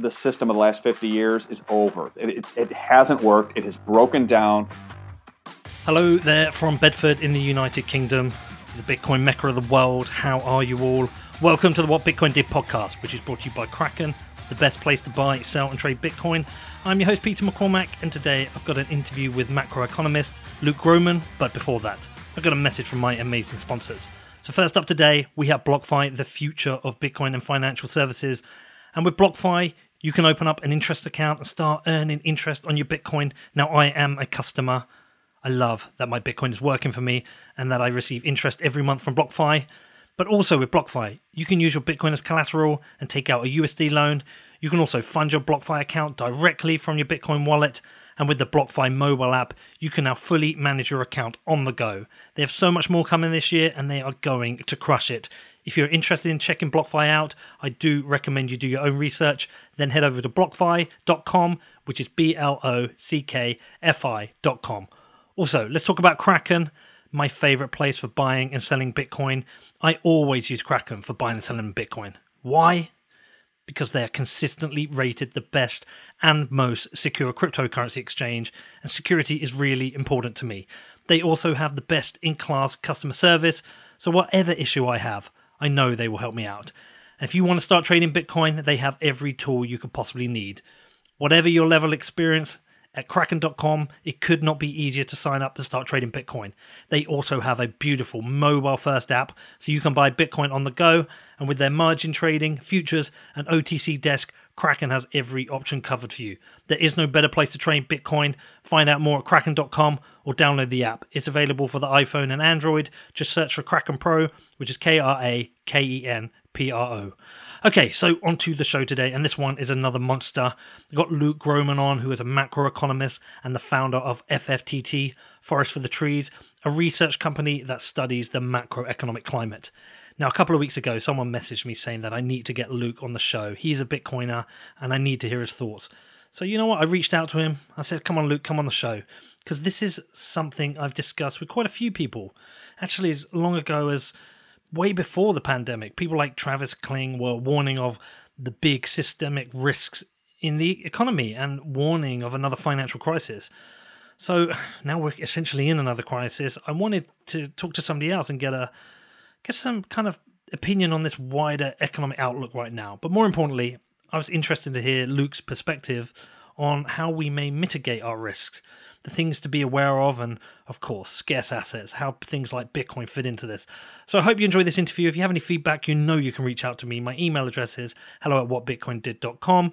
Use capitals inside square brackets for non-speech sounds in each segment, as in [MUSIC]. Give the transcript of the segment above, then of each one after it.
the system of the last 50 years is over. It, it, it, hasn't worked. It has broken down. Hello there from Bedford in the United Kingdom, the Bitcoin mecca of the world. How are you all? Welcome to the What Bitcoin Did podcast, which is brought to you by Kraken, the best place to buy, sell, and trade Bitcoin. I'm your host, Peter McCormack, and today I've got an interview with macroeconomist Luke Gromen. But before that, I've got a message from my amazing sponsors. So, first up today, we have BlockFi, the future of Bitcoin and financial services. And with BlockFi, you can open up an interest account and start earning interest on your Bitcoin. Now, I am a customer. I love that my Bitcoin is working for me and that I receive interest every month from BlockFi. But also with BlockFi, you can use your Bitcoin as collateral and take out a USD loan. You can also fund your BlockFi account directly from your Bitcoin wallet. And with the BlockFi mobile app, you can now fully manage your account on the go. They have so much more coming this year and they are going to crush it. If you're interested in checking BlockFi out, I do recommend you do your own research. Then head over to blockfi.com, which is B L O C K F I.com. Also, let's talk about Kraken, my favorite place for buying and selling Bitcoin. I always use Kraken for buying and selling Bitcoin. Why? Because they are consistently rated the best and most secure cryptocurrency exchange, and security is really important to me. They also have the best in class customer service, so whatever issue I have, I know they will help me out. And if you want to start trading Bitcoin, they have every tool you could possibly need. Whatever your level experience, at kraken.com, it could not be easier to sign up and start trading Bitcoin. They also have a beautiful mobile first app so you can buy Bitcoin on the go. And with their margin trading, futures, and OTC desk, Kraken has every option covered for you. There is no better place to trade Bitcoin. Find out more at kraken.com or download the app. It's available for the iPhone and Android. Just search for Kraken Pro, which is K R A K E N P R O. Okay, so on to the show today, and this one is another monster. We've got Luke Gromen on, who is a macroeconomist and the founder of FFTT, Forest for the Trees, a research company that studies the macroeconomic climate. Now, a couple of weeks ago, someone messaged me saying that I need to get Luke on the show. He's a Bitcoiner, and I need to hear his thoughts. So, you know what? I reached out to him. I said, Come on, Luke, come on the show. Because this is something I've discussed with quite a few people. Actually, as long ago as way before the pandemic. People like Travis Kling were warning of the big systemic risks in the economy and warning of another financial crisis. So now we're essentially in another crisis. I wanted to talk to somebody else and get a get some kind of opinion on this wider economic outlook right now. But more importantly, I was interested to hear Luke's perspective on how we may mitigate our risks, the things to be aware of, and of course, scarce assets, how things like Bitcoin fit into this. So I hope you enjoy this interview. If you have any feedback, you know you can reach out to me. My email address is hello at whatbitcoindid.com.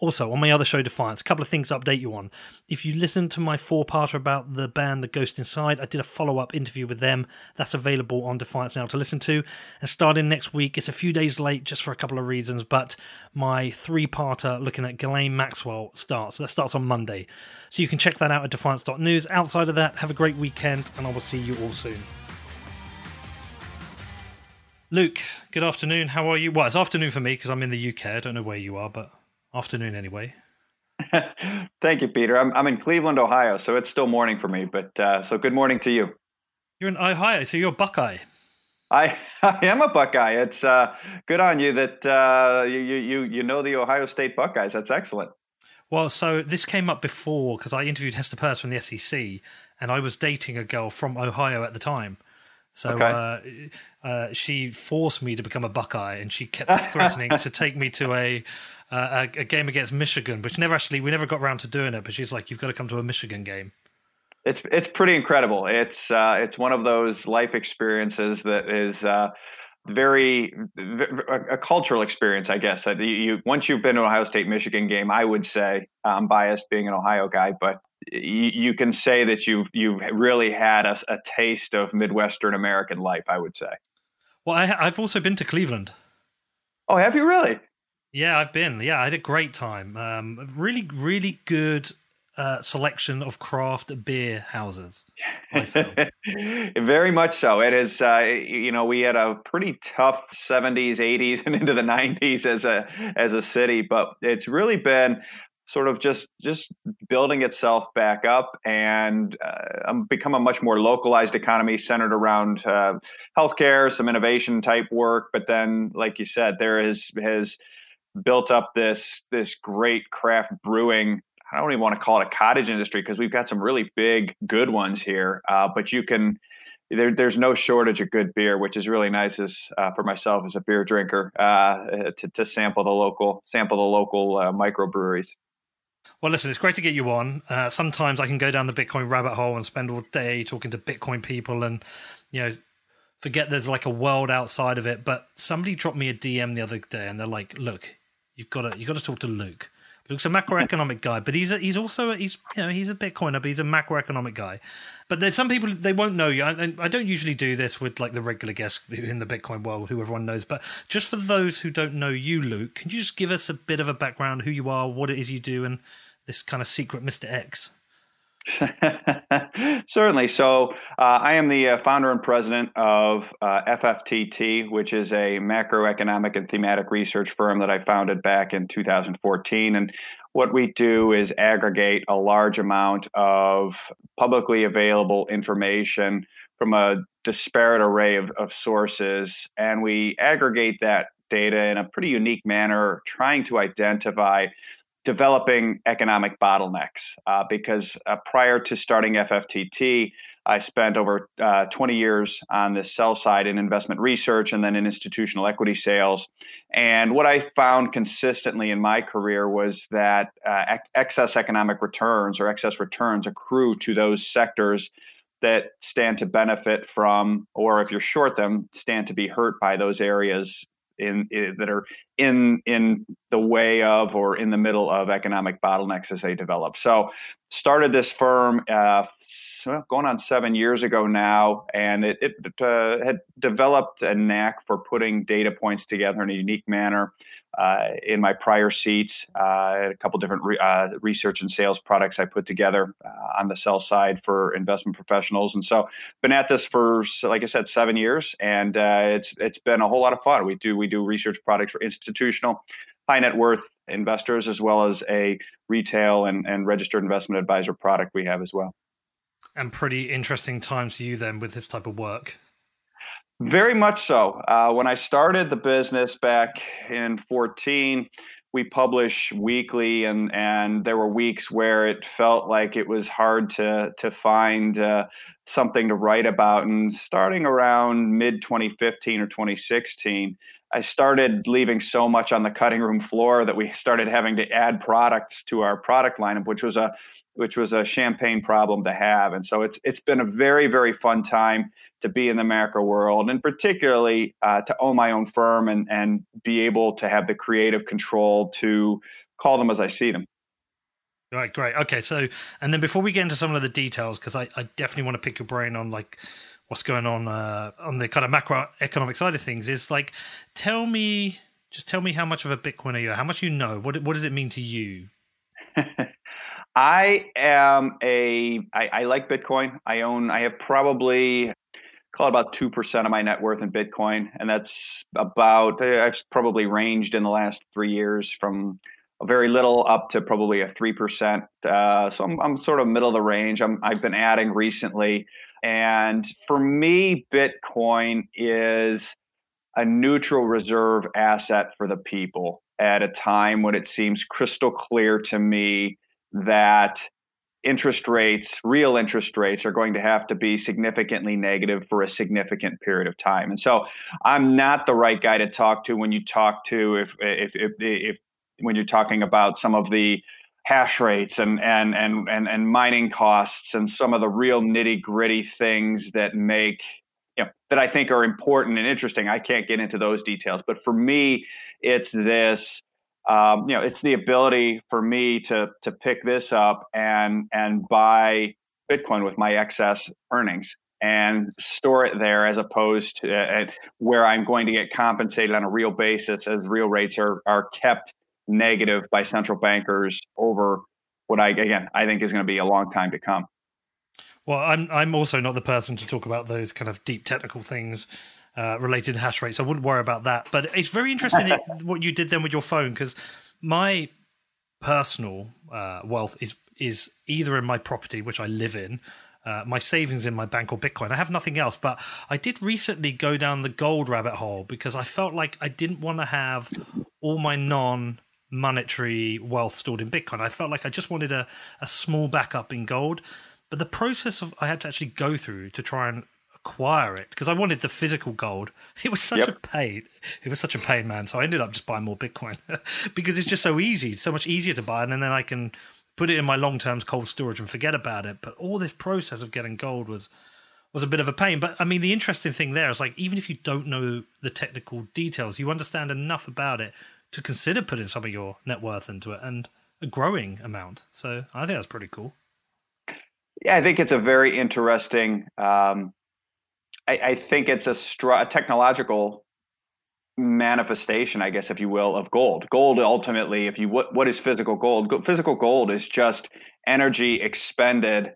Also, on my other show, Defiance, a couple of things to update you on. If you listen to my four parter about the band The Ghost Inside, I did a follow up interview with them. That's available on Defiance now to listen to. And starting next week, it's a few days late just for a couple of reasons, but my three parter looking at Ghislaine Maxwell starts. That starts on Monday. So you can check that out at defiance.news. Outside of that, have a great weekend, and I will see you all soon. Luke, good afternoon. How are you? Well, it's afternoon for me because I'm in the UK. I don't know where you are, but Afternoon, anyway. [LAUGHS] Thank you, Peter. I'm I'm in Cleveland, Ohio, so it's still morning for me. But uh, so good morning to you. You're in Ohio, so you're a Buckeye. I, [LAUGHS] I am a Buckeye. It's uh, good on you that uh, you you you know the Ohio State Buckeyes. That's excellent. Well, so this came up before because I interviewed Hester Peirce from the SEC, and I was dating a girl from Ohio at the time. So okay. uh, uh, she forced me to become a Buckeye, and she kept threatening [LAUGHS] to take me to a uh, a, a, game against Michigan, which never actually we never got around to doing it. But she's like, "You've got to come to a Michigan game." It's it's pretty incredible. It's uh, it's one of those life experiences that is uh, very a cultural experience, I guess. You, you, once you've been to Ohio State Michigan game, I would say I'm biased being an Ohio guy, but you, you can say that you've you've really had a, a, taste of Midwestern American life. I would say. Well, I, I've also been to Cleveland. Oh, have you really? Yeah, I've been. Yeah, I had a great time. Um, really, really good uh, selection of craft beer houses. [LAUGHS] Very much so. It is. Uh, you know, we had a pretty tough '70s, '80s, [LAUGHS] and into the '90s as a as a city, but it's really been sort of just just building itself back up and uh, um, become a much more localized economy centered around uh, healthcare, some innovation type work. But then, like you said, there is has built up this this great craft brewing. I don't even want to call it a cottage industry because we've got some really big, good ones here. Uh, but you can there, there's no shortage of good beer, which is really nice as uh, for myself as a beer drinker uh, to, to, sample the local sample the local uh, microbreweries. Well, listen, it's great to get you on. Uh, sometimes I can go down the Bitcoin rabbit hole and spend all day talking to Bitcoin people, and you know, forget there's like a world outside of it. But somebody dropped me a DM the other day, and they're like, "Look, you've got to you got to talk to Luke." Luke's a macroeconomic guy, but he's a, he's also a, he's you know he's a Bitcoiner, but he's a macroeconomic guy. But there's some people they won't know you. I, I don't usually do this with like the regular guests in the Bitcoin world, who everyone knows. But just for those who don't know you, Luke, can you just give us a bit of a background, who you are, what it is you do, and this kind of secret Mister X? [LAUGHS] Certainly. So, uh, I am the uh, founder and president of uh, FFTT, which is a macroeconomic and thematic research firm that I founded back in 2014. And what we do is aggregate a large amount of publicly available information from a disparate array of, of sources, and we aggregate that data in a pretty unique manner, trying to identify developing economic bottlenecks uh, because uh, prior to starting FFTT, I spent over uh, 20 years on the sell side in investment research and then in institutional equity sales. And what I found consistently in my career was that uh, excess economic returns or excess returns accrue to those sectors that stand to benefit from, or if you're short them, stand to be hurt by those areas in, in, that are in in the way of or in the middle of economic bottlenecks as they develop. So started this firm uh, going on seven years ago now, and it, it uh, had developed a knack for putting data points together in a unique manner uh, in my prior seats, uh, a couple different re- uh, research and sales products I put together uh, on the sell side for investment professionals, and so been at this for, like I said, seven years, and uh, it's it's been a whole lot of fun. We do we do research products for institutional, high net worth investors, as well as a retail and, and registered investment advisor product we have as well. And pretty interesting times for you then with this type of work. Very much so. Uh, when I started the business back in 14, we publish weekly, and and there were weeks where it felt like it was hard to to find uh, something to write about. And starting around mid 2015 or 2016. I started leaving so much on the cutting room floor that we started having to add products to our product lineup, which was a which was a champagne problem to have. And so it's it's been a very very fun time to be in the macro world, and particularly uh, to own my own firm and and be able to have the creative control to call them as I see them. Right, great. Okay, so and then before we get into some of the details, because I, I definitely want to pick your brain on like what's going on uh, on the kind of macroeconomic side of things is like tell me just tell me how much of a bitcoiner you? Are how much you know? What what does it mean to you? [LAUGHS] I am a I, I like bitcoin. I own i have probably call it about 2% of my net worth in bitcoin and that's about i've probably ranged in the last three years from a very little up to probably a 3% uh, so I'm, I'm sort of middle of the range. I'm, i've been adding recently and for me, Bitcoin is a neutral reserve asset for the people at a time when it seems crystal clear to me that interest rates, real interest rates, are going to have to be significantly negative for a significant period of time. And so I'm not the right guy to talk to when you talk to if if if, if when you're talking about some of the hash rates and and and and, and mining costs and some of the real nitty gritty things that make you know, that I think are important and interesting. I can't get into those details, but for me, it's this. Um, you know, it's the ability for me to to pick this up and and buy Bitcoin with my excess earnings and store it there as opposed to uh, where I'm going to get compensated on a real basis as real rates are are kept negative by central bankers over what I again I think is going to be a long time to come. Well, I'm I'm also not the person to talk about those kind of deep technical things uh, related to hash rates. I wouldn't worry about that. But it's very interesting [LAUGHS] what you did then with your phone because my personal uh, wealth is is either in my property, which I live in, uh, my savings in my bank or Bitcoin. I have nothing else, but I did recently go down the gold rabbit hole because I felt like I didn't want to have all my non monetary wealth stored in Bitcoin. I felt like I just wanted a, a small backup in gold. But the process of I had to actually go through to try and acquire it because I wanted the physical gold. [LAUGHS] It was such yep. a pain. It was such a pain, man. So I ended up just buying more Bitcoin [LAUGHS] because it's just so easy, so much easier to buy, and then I can put it in my long term cold storage and forget about it. But all this process of getting gold was was a bit of a pain. But I mean, the interesting thing there is like even if you don't know the technical details, you understand enough about it to consider putting some of your net worth into it and a growing amount. So I think that's pretty cool. Yeah, I think it's a very interesting. Um, I, I, think it's a, a technological manifestation, I guess, if you will, of gold. Gold ultimately, if you what what is physical gold? Physical gold is just energy expended,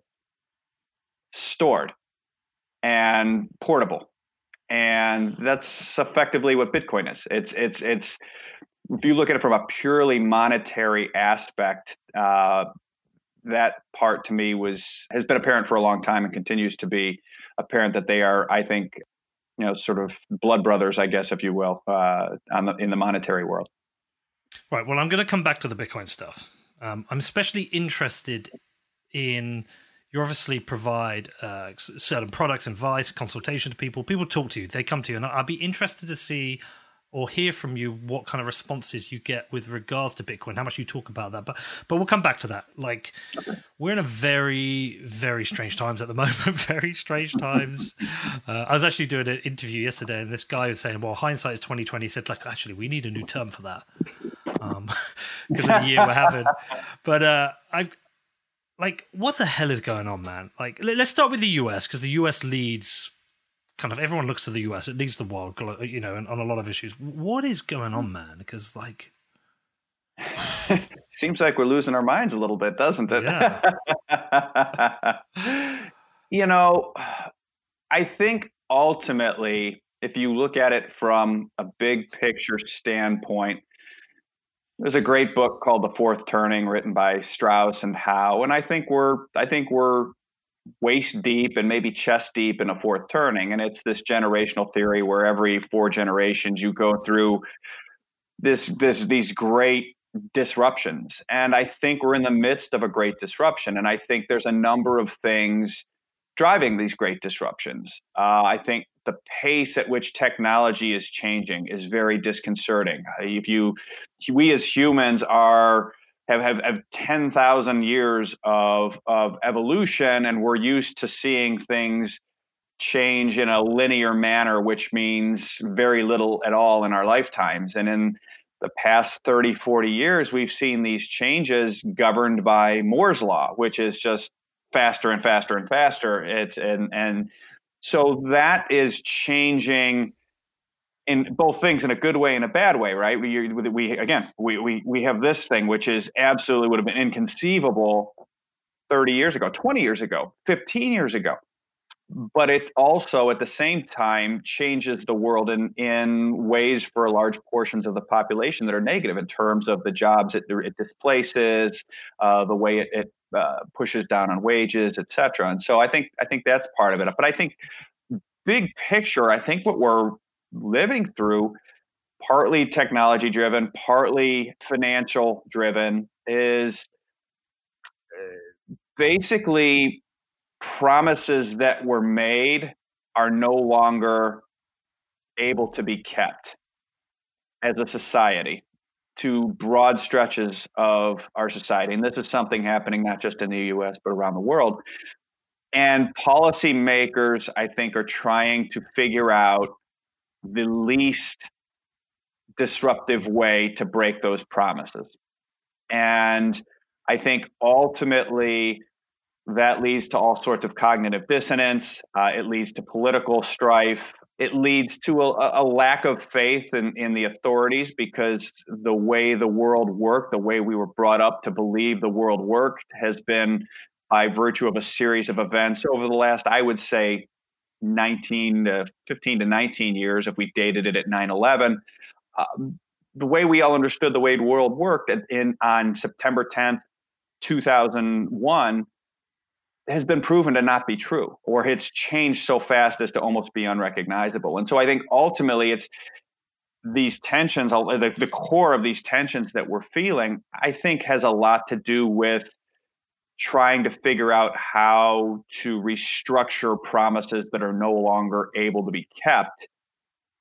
stored, and portable, and that's effectively what Bitcoin is. It's it's it's if you look at it from a purely monetary aspect, uh, that part to me was has been apparent for a long time and continues to be apparent that they are, I think, you know, sort of blood brothers, I guess, if you will, uh, the, in the monetary world. Right. Well, I'm going to come back to the Bitcoin stuff. Um, I'm especially interested in you obviously provide uh, certain products, advice, consultation to people. People talk to you, they come to you, and I'd be interested to see or hear from you what kind of responses you get with regards to Bitcoin, how much you talk about that. But but we'll come back to that. Like okay. we're in a very very strange times at the [LAUGHS] moment. very strange times. Uh, I was actually doing an interview yesterday, and this guy was saying, "Well, hindsight is twenty twenty." Said like, actually, we need a new term for that because um, [LAUGHS] of the year we're having. But uh, I've like, what the hell is going on, man? Like, let's start with the US because the US leads kind of everyone looks to the US. It leads the world, you know, on a lot of issues. What is going on, man? Because like, [LAUGHS] seems like we're losing our minds a little bit, doesn't it? Yeah. [LAUGHS] you know, I think ultimately, if you look at it from a big picture standpoint, there's a great book called The Fourth Turning, written by Strauss and Howe, and I think we're I think we're waist deep and maybe chest deep in a fourth turning. And it's this generational theory where every four generations you go through this this these great disruptions. And I think we're in the midst of a great disruption. And I think there's a number of things driving these great disruptions. Uh, I think the pace at which technology is changing is very disconcerting. If you, we as humans are have, have, have 10,000 years of, of evolution, and we're used to seeing things change in a linear manner, which means very little at all in our lifetimes. And in the past 30, 40 years, we've seen these changes governed by Moore's Law, which is just faster and faster and faster. It's and and so that is changing in both things in a good way and a bad way, right? We, we again, we, we, we have this thing, which is absolutely would have been inconceivable 30 years ago, 20 years ago, 15 years ago. But it also at the same time changes the world in, in ways for large portions of the population that are negative in terms of the jobs it, it displaces, uh, the way it, it uh, pushes down on wages, et cetera. And so I think I think that's part of it. But I think big picture, I think what we're living through, partly technology driven, partly financial driven, is uh, basically promises that were made are no longer able to be kept as a society to broad stretches of our society. And this is something happening not just in the US, but around the world. And policymakers, I think, are trying to figure out the least disruptive way to break those promises. And I think ultimately that leads to all sorts of cognitive dissonance. Uh, it leads to political strife. It leads to a, a lack of faith in, in the authorities because the way the world worked, the way we were brought up to believe the world worked, has been by virtue of a series of events over the last, I would say, 19 to 15 to 19 years, if we dated it at 9 11, uh, the way we all understood the way the world worked in, on September 10th, 2001, has been proven to not be true or it's changed so fast as to almost be unrecognizable. And so I think ultimately it's these tensions, the, the core of these tensions that we're feeling, I think has a lot to do with trying to figure out how to restructure promises that are no longer able to be kept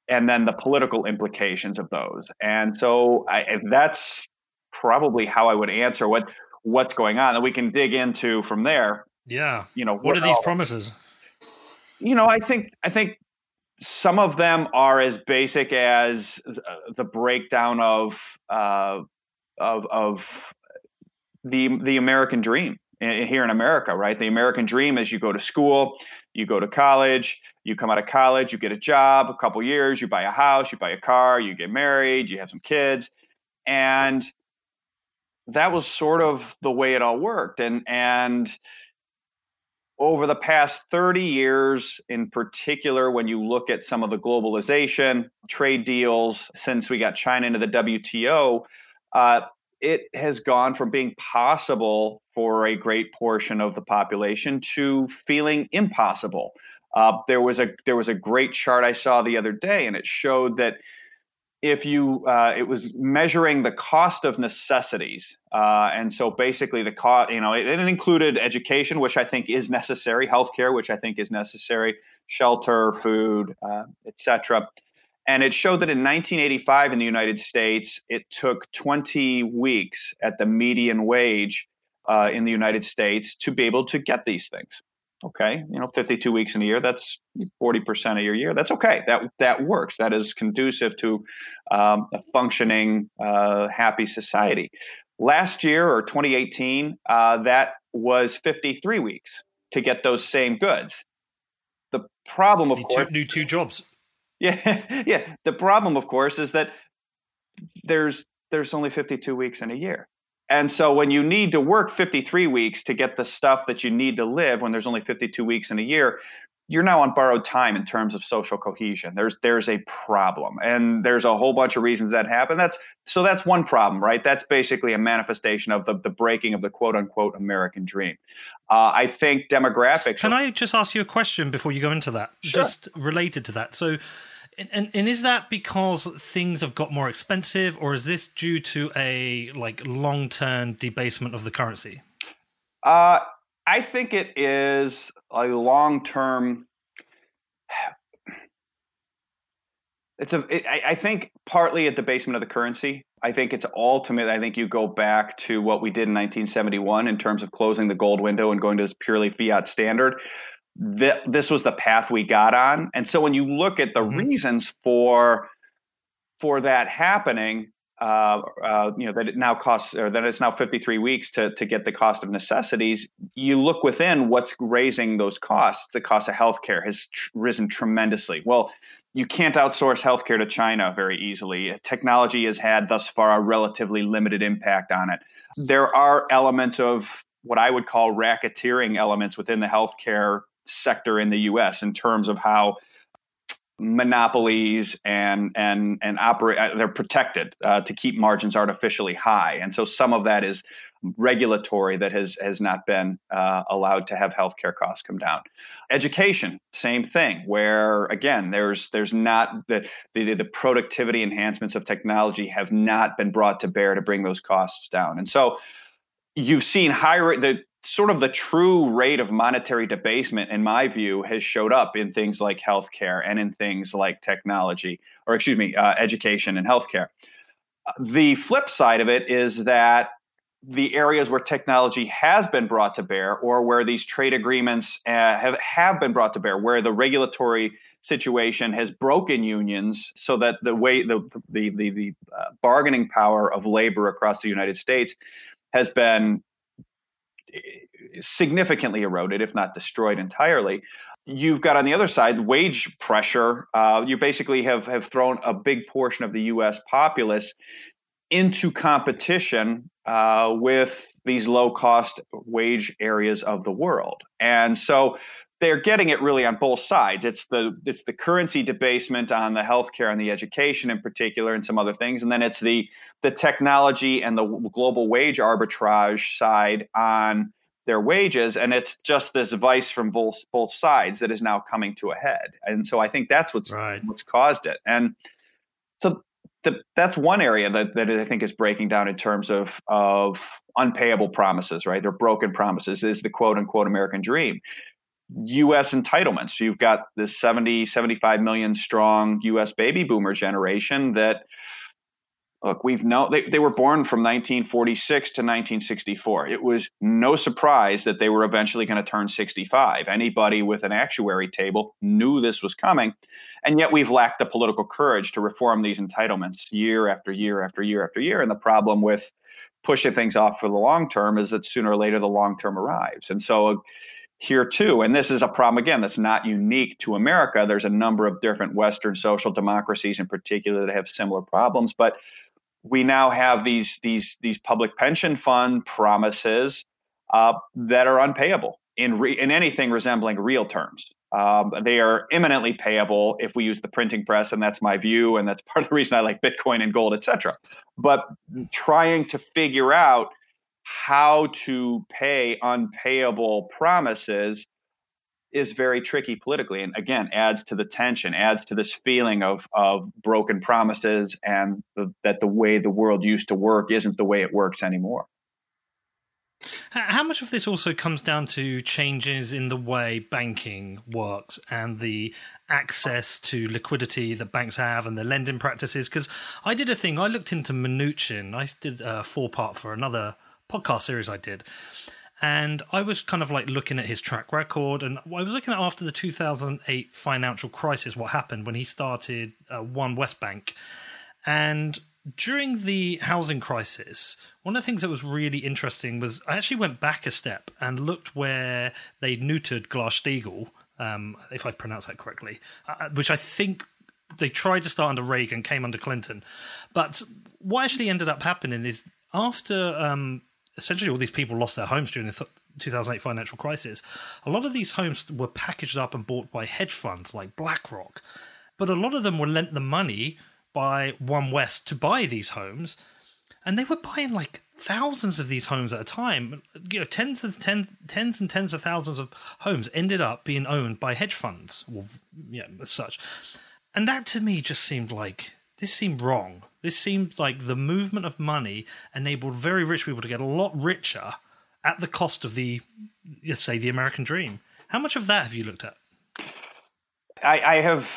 and then the political implications of those. And so I, that's probably how I would answer what what's going on. And we can dig into from there. Yeah. You know, what, what are these promises? You know, I think I think some of them are as basic as the breakdown of uh, of of the the American dream here in America, right? The American dream is you go to school, you go to college, you come out of college, you get a job, a couple years, you buy a house, you buy a car, you get married, you have some kids, and that was sort of the way it all worked. And and over the past 30 years, in particular, when you look at some of the globalization, trade deals, since we got China into the WTO, uh, it has gone from being possible for a great portion of the population to feeling impossible. Uh, there was a there was a great chart I saw the other day, and it showed that if you uh, it was measuring the cost of necessities, uh, and so basically the cost, you know, it, it, included education, which I think is necessary, healthcare, which I think is necessary, shelter, food, uh, etc. And it showed that in 1985 in the United States, it took 20 weeks at the median wage uh, in the United States to be able to get these things. Okay, you know, 52 weeks in a year, that's 40% of your year. That's okay. That that works. That is conducive to um, a functioning, uh, happy society. Last year or 2018, uh, that was 53 weeks to get those same goods. The problem, of you course, do two jobs. Yeah, [LAUGHS] yeah. The problem, of course, is that there's there's only 52 weeks in a year. And so when you need to work 53 weeks to get the stuff that you need to live when there's only 52 weeks in a year, you're now on borrowed time in terms of social cohesion. There's there's a problem, and there's a whole bunch of reasons that happen. That's so that's one problem, right? That's basically a manifestation of the the breaking of the quote unquote American dream. Uh, I think demographics. Can I just ask you a question before you go into that? Sure. Just related to that. So and, and is that because things have got more expensive, or is this due to a like long term debasement of the currency? Uh, I think it is a long term. It's a. It, I, I think partly at the basement of the currency. I think it's ultimate. I think you go back to what we did in 1971 in terms of closing the gold window and going to this purely fiat standard that this was the path we got on. And so when you look at the mm-hmm. reasons for for that happening, uh, uh, you know that it now costs or that it's now 53 weeks to to get the cost of necessities. You look within what's raising those costs. The cost of healthcare has tr- risen tremendously. Well, you can't outsource healthcare to China very easily. Technology has had thus far a relatively limited impact on it. There are elements of what I would call racketeering elements within the healthcare sector in the U.S. in terms of how monopolies and and and operate uh, they're protected uh, to keep margins artificially high. And so some of that is regulatory that has has not been uh, allowed to have healthcare costs come down. Education same thing where again there's there's not the, the the productivity enhancements of technology have not been brought to bear to bring those costs down. And so you've seen higher the sort of the true rate of monetary debasement, in my view, has showed up in things like healthcare and in things like technology, or excuse me, uh, education and healthcare. The flip side of it is that the areas where technology has been brought to bear, or where these trade agreements uh, have, have been brought to bear, where the regulatory situation has broken unions so that the way the the the, the uh, bargaining power of labor across the United States has been significantly eroded, if not destroyed entirely. You've got on the other side wage pressure. Uh, you basically have have thrown a big portion of the U.S. populace into competition uh, with these low cost wage areas of the world, and so they're getting it really on both sides. It's the it's the currency debasement on the healthcare and the education in particular, and some other things, and then it's the the technology and the global wage arbitrage side on their wages, and it's just this vice from both both sides that is now coming to a head. And so I think that's what's right. what's caused it. And so the, that's one area that, that I think is breaking down in terms of of unpayable promises, right? They're broken promises is the quote unquote American dream. US entitlements. You've got this 70, 75 million strong US baby boomer generation that look, we've known they, they were born from 1946 to 1964. It was no surprise that they were eventually going to turn 65. Anybody with an actuary table knew this was coming. And yet we've lacked the political courage to reform these entitlements year after year after year after year. And the problem with pushing things off for the long term is that sooner or later the long term arrives. And so here too, and this is a problem again that's not unique to America. There's a number of different Western social democracies in particular that have similar problems, but we now have these these these public pension fund promises uh, that are unpayable in re- in anything resembling real terms. Um, they are imminently payable if we use the printing press, and that's my view, and that's [LAUGHS] part of the reason I like Bitcoin and gold, etc. But trying to figure out how to pay unpayable promises is very tricky politically and again adds to the tension adds to this feeling of of broken promises and the, that the way the world used to work isn't the way it works anymore how much of this also comes down to changes in the way banking works and the access to liquidity that banks have and the lending practices? Because I did a thing, I looked into Mnuchin. I did a four part for another podcast series I did. And I was kind of like looking at his track record, and I was looking at after the 2008 financial crisis, what happened when he started uh, One West Bank, and during the housing crisis, one of the things that was really interesting was I actually went back a step and looked where they neutered Glass Steagall, um, if I've pronounced that correctly, uh, uh, which I think they tried to start under Reagan, came under Clinton, but what actually ended up happening is after um, essentially all these people lost their homes during the th- 2008 financial crisis. A lot of these homes were packaged up and bought by hedge funds like BlackRock, but a lot of them were lent the money by One West to buy these homes, and they were buying like thousands of these homes at a time. You know, tens of ten, tens and tens of thousands of homes ended up being owned by hedge funds, or yeah, as such. And that to me just seemed like this seemed wrong. This seemed like the movement of money enabled very rich people to get a lot richer at the cost of the, let's say, the American dream. How much of that have you looked at? I, I have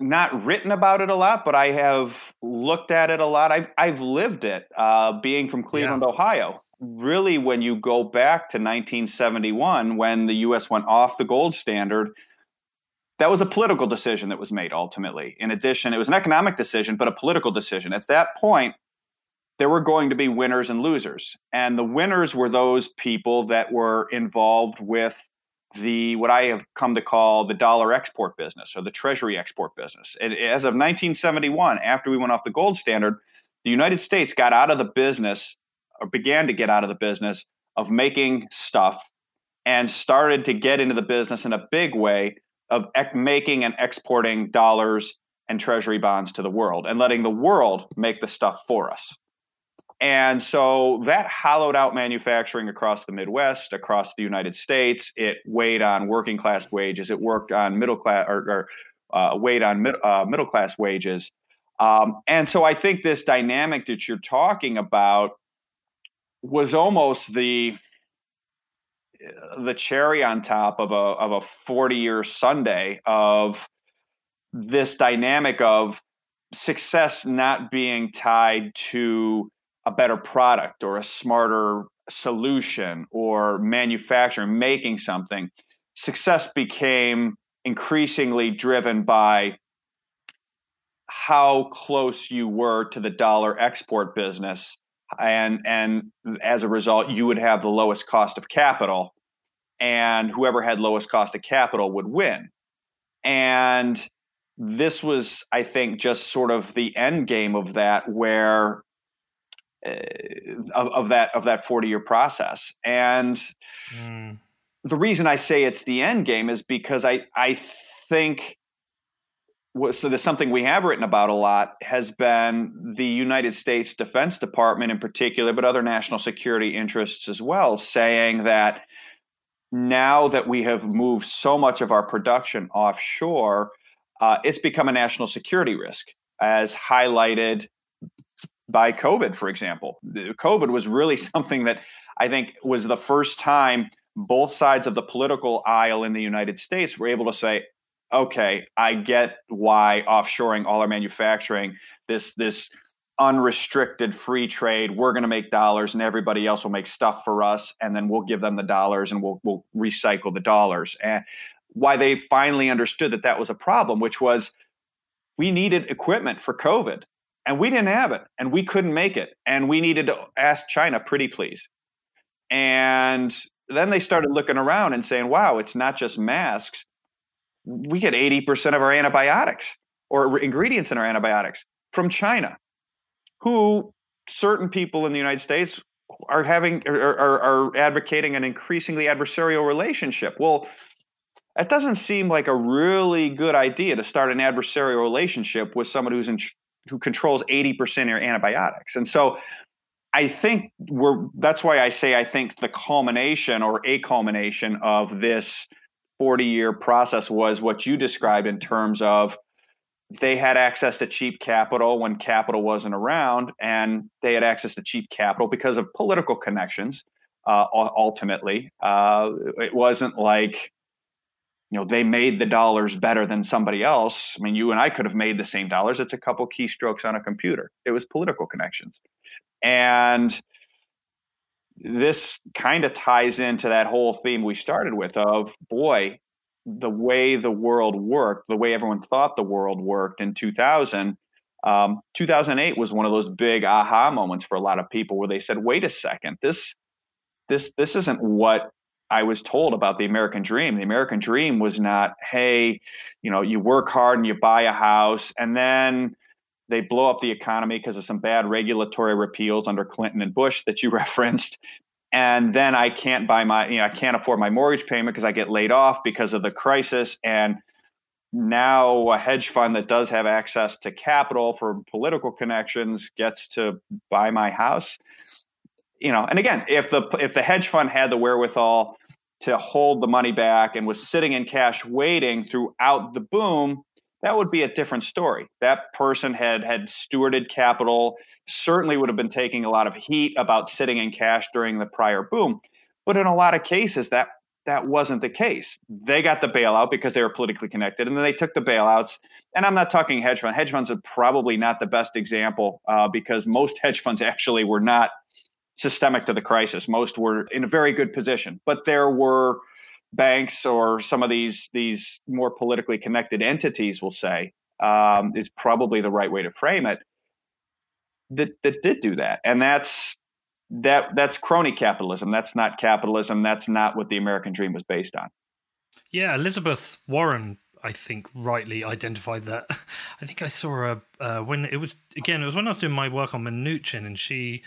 not written about it a lot, but I have looked at it a lot. I've I've lived it, uh, being from Cleveland, yeah. Ohio. Really, when you go back to 1971, when the U.S. went off the gold standard, that was a political decision that was made ultimately. In addition, it was an economic decision, but a political decision. At that point, there were going to be winners and losers. And the winners were those people that were involved with the what I have come to call the dollar export business or the treasury export business. It, as of 1971, after we went off the gold standard, the United States got out of the business or began to get out of the business of making stuff and started to get into the business in a big way of making and exporting dollars and treasury bonds to the world and letting the world make the stuff for us. And so that hollowed out manufacturing across the Midwest, across the United States. It weighed on working class wages. It worked on middle class or, or uh, weighed on mid, uh, middle class wages. Um, and so I think this dynamic that you're talking about was almost the the cherry on top of a of a 40 year sundae of this dynamic of success not being tied to a better product or a smarter solution or manufacturing making something. Success became increasingly driven by how close you were to the dollar export business and and as a result you would have the lowest cost of capital and whoever had lowest cost of capital would win and this was i think just sort of the end game of that where uh, of, of, that of that 40 year process and mm. the reason i say it's the end game is because i i think so there's something we have written about a lot has been the United States Defense Department in particular, but other national security interests as well, saying that now that we have moved so much of our production offshore, uh, it's become a national security risk, as highlighted by COVID, for example. COVID was really [LAUGHS] something that I think was the first time both sides of the political aisle in the United States were able to say, okay, I get why offshoring all our manufacturing, this this unrestricted free trade, we're going to make dollars and everybody else will make stuff for us and then we'll give them the dollars and we'll we'll recycle the dollars. And why they finally understood that that was a problem, which was we needed equipment for COVID and we didn't have it and we couldn't make it and we needed to ask China pretty please. And then they started looking around and saying, wow, it's not just masks. We get 80% of our antibiotics or ingredients in our antibiotics from China, who certain people in the United States are having are, are, advocating an increasingly adversarial relationship. Well, that doesn't seem like a really good idea to start an adversarial relationship with someone who's in, who controls 80% of your antibiotics. And so I think we're that's why I say I think the culmination or a culmination of this 40 year process was what you described in terms of they had access to cheap capital when capital wasn't around, and they had access to cheap capital because of political connections. Uh, ultimately, uh, it wasn't like you know they made the dollars better than somebody else. I mean, you and I could have made the same dollars. It's a couple keystrokes on a computer. It was political connections. And this kind of ties into that whole theme we started with of boy, the way the world worked, the way everyone thought the world worked in 2000. Um, 2008 was one of those big aha moments for a lot of people where they said, "Wait a second, this, this, this isn't what I was told about the American dream. The American dream was not, hey, you know, you work hard and you buy a house, and then they blow up the economy because of some bad regulatory repeals under Clinton and Bush that you [LAUGHS] referenced. And then I can't buy my, you know, I can't afford my mortgage payment because I get laid off because of the crisis. And now a hedge fund that does have access to capital for political connections gets to buy my house. You know, and again, if the if the hedge fund had the wherewithal to hold the money back and was sitting in cash waiting throughout the boom, that would be a different story. That person had had stewarded capital, certainly would have been taking a lot of heat about sitting in cash during the prior boom. But in a lot of cases, that that wasn't the case. They got the bailout because they were politically connected, and then they took the bailouts. And I'm not talking hedge fund. Hedge funds are probably not the best example uh, because most hedge funds actually were not systemic to the crisis. Most were in a very good position, but there were banks or some of these these more politically connected entities will say um, is probably the right way to frame it that that did do that and that's that that's crony capitalism that's not capitalism that's not what the american dream was based on yeah elizabeth warren I think rightly identified that. [LAUGHS] I think I saw her uh, when it was again. It was when I was doing my work on Mnuchin, and she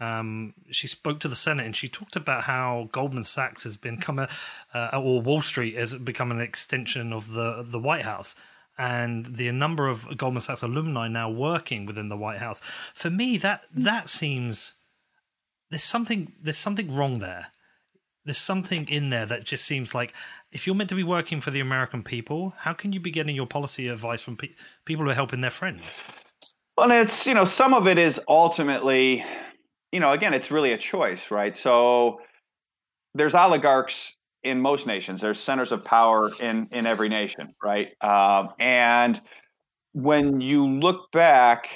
um, she spoke to the Senate and she talked about how Goldman Sachs has become a, uh, or Wall Street has become an extension of the the White House, and the number of Goldman Sachs alumni now working within the White House. For me, that that seems there's something there's something wrong there. There's something in there that just seems like if you're meant to be working for the American people, how can you be getting your policy advice from pe- people who are helping their friends? Well, it's you know some of it is ultimately you know, again, it's really a choice, right? So there's oligarchs in most nations. There's centers of power in in every nation, right? Um, and when you look back,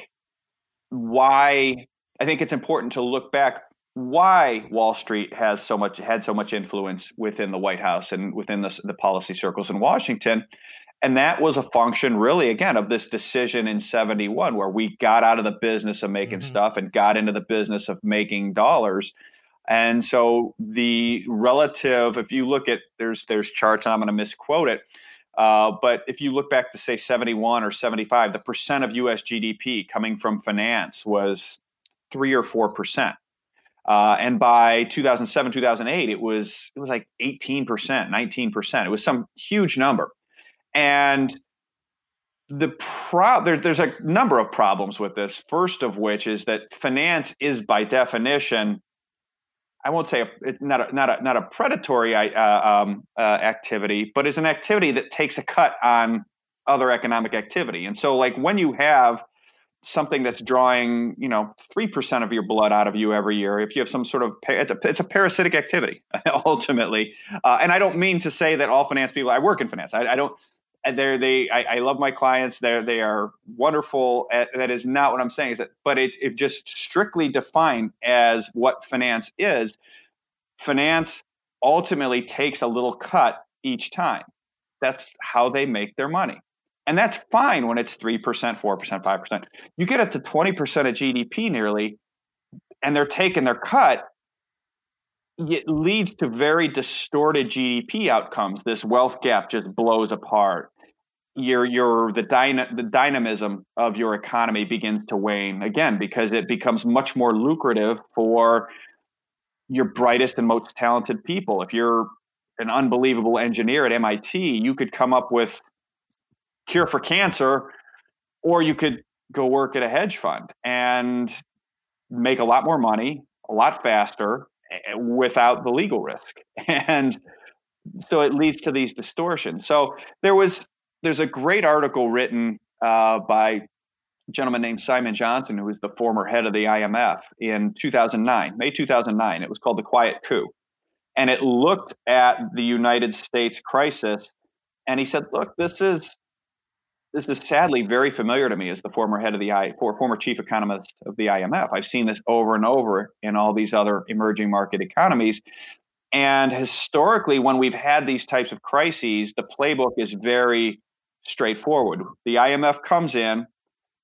why I think it's important to look back why Wall Street has so much had so much influence within the White House and within the, the policy circles in Washington. And that was a function, really, again, of this decision in 71, where we got out of the business of making mm-hmm. stuff and got into the business of making dollars. And so the relative, if you look at there's there's charts, and I'm going to misquote it, uh, but if you look back to say 71 or 75, the percent of U.S. GDP coming from finance was three or four percent. Uh, and by 2007, 2008, it was it was like 18 percent, 19 percent. It was some huge number. And the pro- there, there's a number of problems with this. First of which is that finance is by definition I won't say a, not a, not a, not a predatory uh, um, uh, activity, but is an activity that takes a cut on other economic activity. And so, like when you have something that's drawing, you know, three percent of your blood out of you every year, if you have some sort of it's a, it's a parasitic activity [LAUGHS] ultimately. Uh, and I don't mean to say that all finance people. I work in finance. I, I don't. They're they. I, I, love my clients. They're they are wonderful. At, that is not what I'm saying. Is that, but it's it just strictly defined as what finance is. Finance ultimately takes a little cut each time. That's how they make their money. And that's fine when it's 3%, 4%, 5%. You get it to 20% of GDP nearly, and they're taking their cut, it leads to very distorted GDP outcomes. This wealth gap just blows apart. Your your the dyna, the dynamism of your economy begins to wane again because it becomes much more lucrative for your brightest and most talented people. If you're an unbelievable engineer at MIT, you could come up with cure for cancer, or you could go work at a hedge fund and make a lot more money a lot faster eh, without the legal risk. [LAUGHS] And so it leads to these distortions. So there was there's a great article written uh, by a gentleman named Simon Johnson, who was the former head of the IMF in 2009, May 2009. It was called the Quiet Coup, and it looked at the United States crisis. And he said, "Look, this is this is sadly very familiar to me as the former head of the I, former chief economist of the IMF. I've seen this over and over in all these other emerging market economies. And historically, when we've had these types of crises, the playbook is very straightforward. The IMF comes in,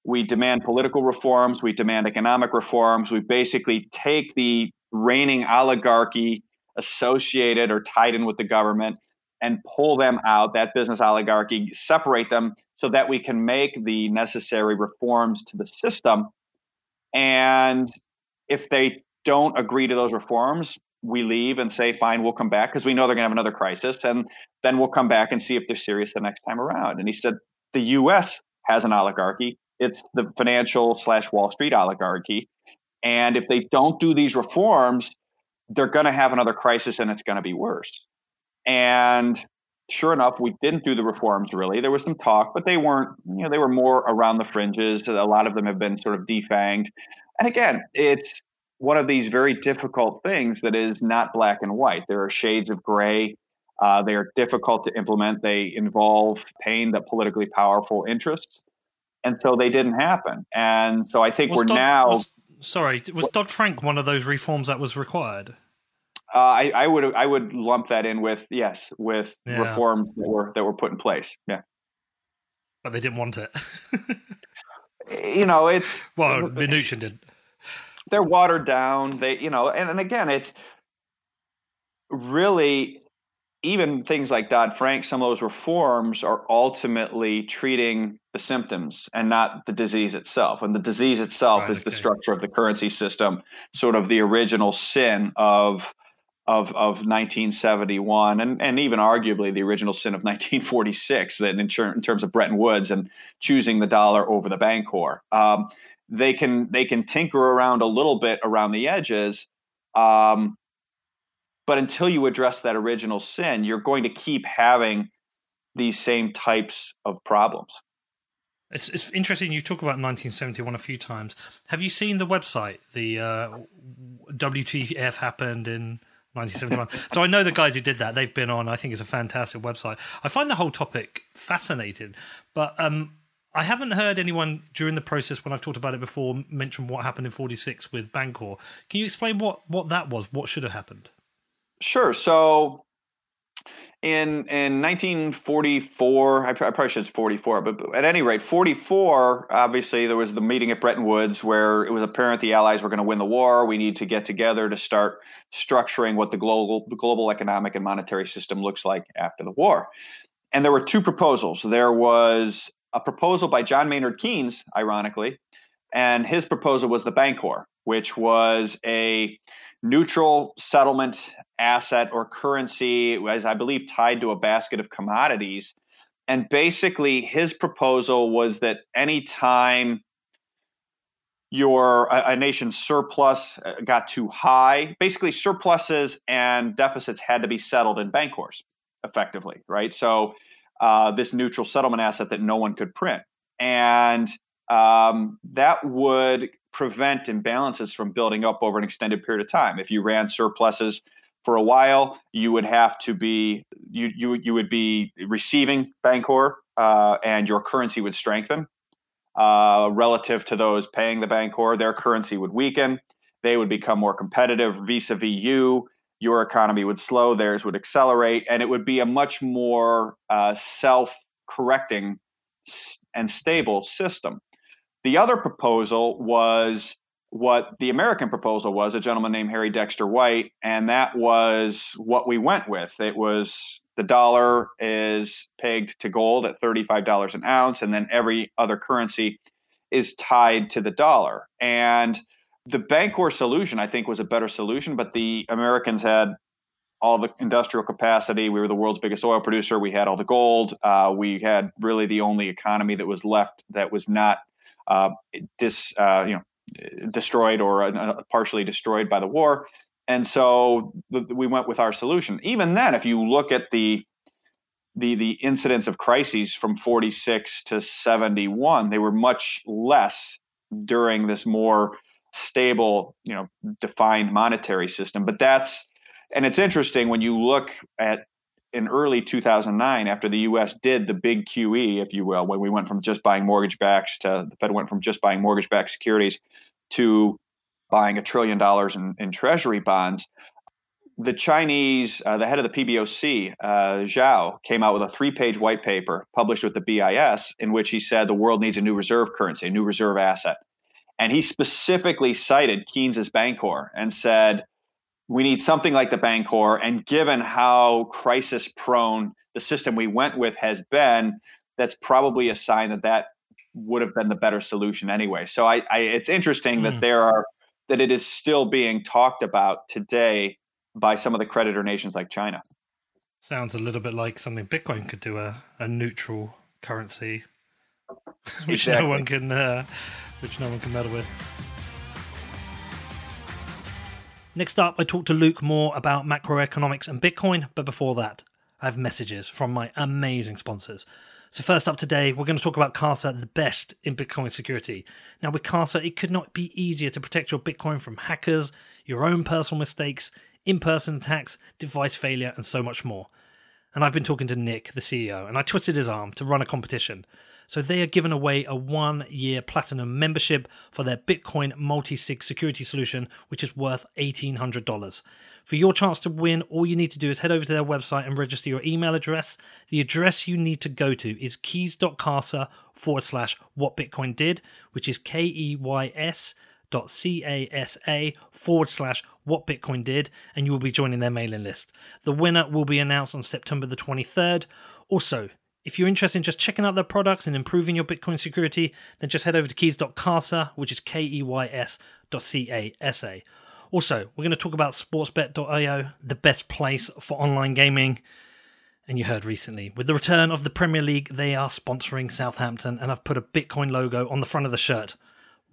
we demand political reforms, we demand economic reforms, we basically take the reigning oligarchy associated or tied in with the government and pull them out, that business oligarchy, separate them so that we can make the necessary reforms to the system. And if they don't agree to those reforms, we leave and say, fine, we'll come back because we know they're going to have another crisis. And then we'll come back and see if they're serious the next time around. And he said, the US has an oligarchy. It's the financial slash Wall Street oligarchy. And if they don't do these reforms, they're going to have another crisis and it's going to be worse. And sure enough, we didn't do the reforms really. There was some talk, but they weren't, you know, they were more around the fringes. A lot of them have been sort of defanged. And again, it's one of these very difficult things that is not black and white. There are shades of gray. Uh, they are difficult to implement. They involve pain that politically powerful interests. And so they didn't happen. And so I think was we're now. Was, sorry, was Dodd Frank one of those reforms that was required? Uh, I, I, would I would lump that in with yes with yeah. reforms that were that were put in place. Yeah, but they didn't want it. [LAUGHS] you know, it's well, Mnuchin did. They're watered down. They you know, and, and again, it's really even things like Dodd Frank. Some of those reforms are ultimately treating the symptoms and not the disease itself. And the disease itself right, is okay. the structure of the currency system, sort of the original sin of of, of 1971 and, and even arguably the original sin of [LAUGHS] 1946 that in, in terms of Bretton Woods and choosing the dollar over the Bancor. Um, they can they can tinker around a little bit around the edges, um, but until you address that original sin, you're going to keep having these same types of problems. It's, it's interesting you talk about 1971 a few times. Have you seen the website? The uh, WTF happened in 1971. [LAUGHS] so I know the guys who did that. They've been on. I think it's a fantastic website. I find the whole topic fascinating, but um, I haven't heard anyone during the process when I've talked about it before mention what happened in 46 with Bancor. Can you explain what what that was? What should have happened? Sure. So in in 1944 I, probably should say 44 but at any rate 44 obviously there was the meeting at bretton woods where it was apparent the allies were going to win the war we need to get together to start structuring what the global the global economic and monetary system looks like after the war and there were two proposals there was a proposal by john maynard keynes ironically and his proposal was the bancor which was a neutral settlement asset or currency, as I believe tied to a basket of commodities. And basically, his proposal was that anytime your a, a, nation's surplus uh, got too high. Basically, surpluses and deficits had to be settled in bancors, effectively, right? So uh, this neutral settlement asset that no one could print, and um, that would prevent imbalances from building up over an extended period of time. If you ran surpluses for a while, you would have to be you you you would be receiving bancor, uh, and your currency would strengthen uh, relative to those paying the bancor. Their currency would weaken. They would become more competitive vis-a-vis you. Your economy would slow. Theirs would accelerate, and it would be a much more uh, self-correcting and stable system. The other proposal was what the American proposal was, a gentleman named Harry Dexter White, and that was what we went with. It was the dollar is pegged to gold at $35 an ounce, and then every other currency is tied to the dollar. And the Bancor solution, I think, was a better solution, but the Americans had all the industrial capacity. We were the world's biggest oil producer. We had all the gold. Uh, we had really the only economy that was left that was not uh, dis, uh, you know, destroyed or uh, partially destroyed by the war. And so we went with our solution. Even then, if you look at the the the incidence of crises from 46 to 71, they were much less during this more stable, you know, defined monetary system. But that's and it's interesting when you look at in early 2009, after the U.S. did the big QE, if you will, when we went from just buying mortgage backs to the Fed went from just buying mortgage backed securities to buying a trillion dollars in, in treasury bonds. The Chinese, uh, the head of the PBOC, uh, Zhou, came out with a three page white paper published with the BIS in which he said the world needs a new reserve currency, a new reserve asset. And he specifically cited Keynes's Bancor and said, we need something like the Bancor. And given how crisis prone the system we went with has been, that's probably a sign that that would have been the better solution anyway. So I, I it's interesting mm. that hmm. there are that it is still being talked about today by some of the creditor nations like China. Sounds a little bit like something Bitcoin could do a, a neutral currency, [LAUGHS] which exactly. no one can uh, which no one can meddle with. Next up, I talked to Luke more about macroeconomics and Bitcoin, but before that, I have messages from my amazing sponsors. So, first up today, we're going to talk about Casa, the best in Bitcoin security. Now, with Casa, it could not be easier to protect your Bitcoin from hackers, your own personal mistakes, in person attacks, device failure, and so much more. And I've been talking to Nick, the CEO, and I twisted his arm to run a competition. So they are giving away a one year platinum membership for their Bitcoin multi sig security solution, which is worth $1,800. For your chance to win, all you need to do is head over to their website and register your email address. The address you need to go to is keys.casa forward slash what Bitcoin did, which is K E Y S dot C-A-S-A forward slash what Bitcoin did, and you will be joining their mailing list. The winner will be announced on September the 23rd. Also, if you're interested in just checking out their products and improving your Bitcoin security, then just head over to keys.casa, which is K E Y S dot C A S A. Also, we're going to talk about sportsbet.io, the best place for online gaming. And you heard recently, with the return of the Premier League, they are sponsoring Southampton and I've put a Bitcoin logo on the front of the shirt.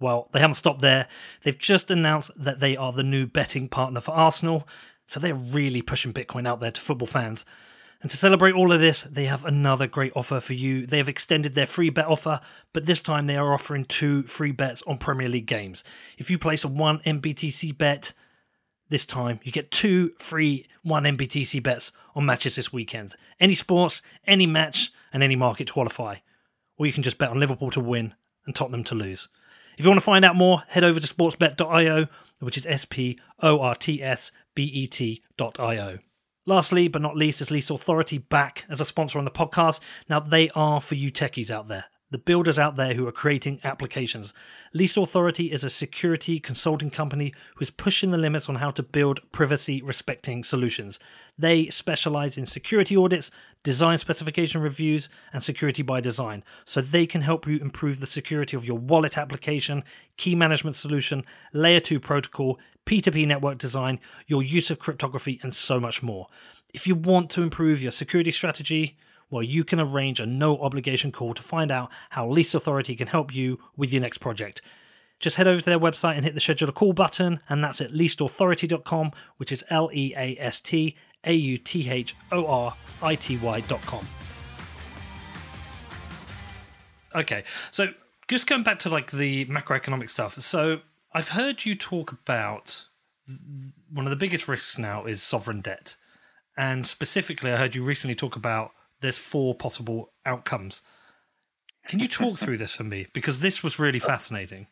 Well, they haven't stopped there. They've just announced that they are the new betting partner for Arsenal. So they're really pushing Bitcoin out there to football fans. And to celebrate all of this, they have another great offer for you. They have extended their free bet offer, but this time they are offering two free bets on Premier League games. If you place a 1 MBTC bet, this time you get two free 1 MBTC bets on matches this weekend. Any sports, any match, and any market to qualify. Or you can just bet on Liverpool to win and Tottenham to lose. If you want to find out more, head over to sportsbet.io, which is S P O R T S B E T.io. Lastly, but not least, is Least Authority back as a sponsor on the podcast. Now, they are for you techies out there, the builders out there who are creating applications. Least Authority is a security consulting company who is pushing the limits on how to build privacy respecting solutions. They specialize in security audits, design specification reviews, and security by design, so they can help you improve the security of your wallet application, key management solution, layer 2 protocol, P2P network design, your use of cryptography, and so much more. If you want to improve your security strategy, well, you can arrange a no obligation call to find out how Least Authority can help you with your next project. just head over to their website and hit the schedule a call button, and that's at leastauthority.com, which is L E A S T A U T H O R I T Y.com. Okay, so just going back to like the macroeconomic stuff. So I've heard you talk about one of the biggest risks now is sovereign debt. And specifically, I heard you recently talk about there's four possible outcomes. Can you talk through this for me? Because this was really fascinating.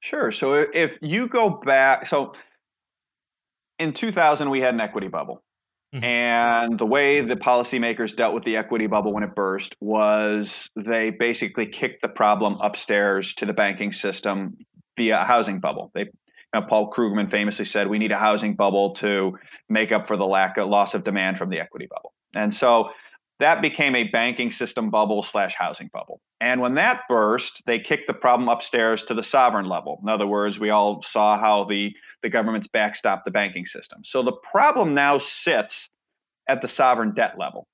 Sure. So if you go back, so in 2000, we had an equity bubble. Mm-hmm. And the way the policymakers dealt with the equity bubble when it burst was they basically kicked the problem upstairs to the banking system via a housing bubble. They uh, Paul Krugman famously said, "We need a housing bubble to make up for the lack of loss of demand from the equity bubble." And so that became a banking system bubble slash housing bubble. And when that burst, they kicked the problem upstairs to the sovereign level. In other words, we all saw how the, the governments backstopped the banking system. So the problem now sits at the sovereign debt level.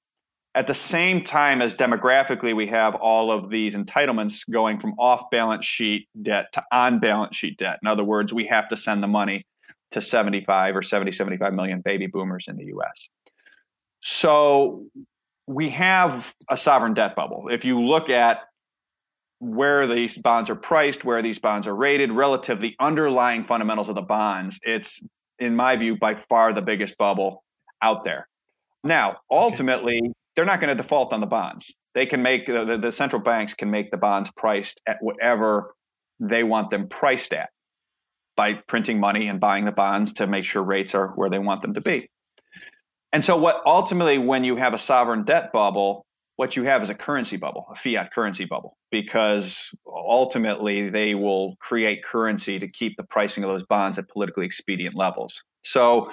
At the same time as demographically, we have all of these entitlements going from off balance sheet debt to on balance sheet debt. In other words, we have to send the money to 75 or 70, 75 million baby boomers in the US. So we have a sovereign debt bubble. If you look at where these bonds are priced, where these bonds are rated, relative the underlying fundamentals of the bonds, it's in my view by far the biggest bubble out there. Now, ultimately, okay. they're not going to default on the bonds. They can make the, the central banks can make the bonds priced at whatever they want them priced at by printing money and buying the bonds to make sure rates are where they want them to be. And so, what ultimately, when you have a sovereign debt bubble, what you have is a currency bubble, a fiat currency bubble, because ultimately they will create currency to keep the pricing of those bonds at politically expedient levels. So,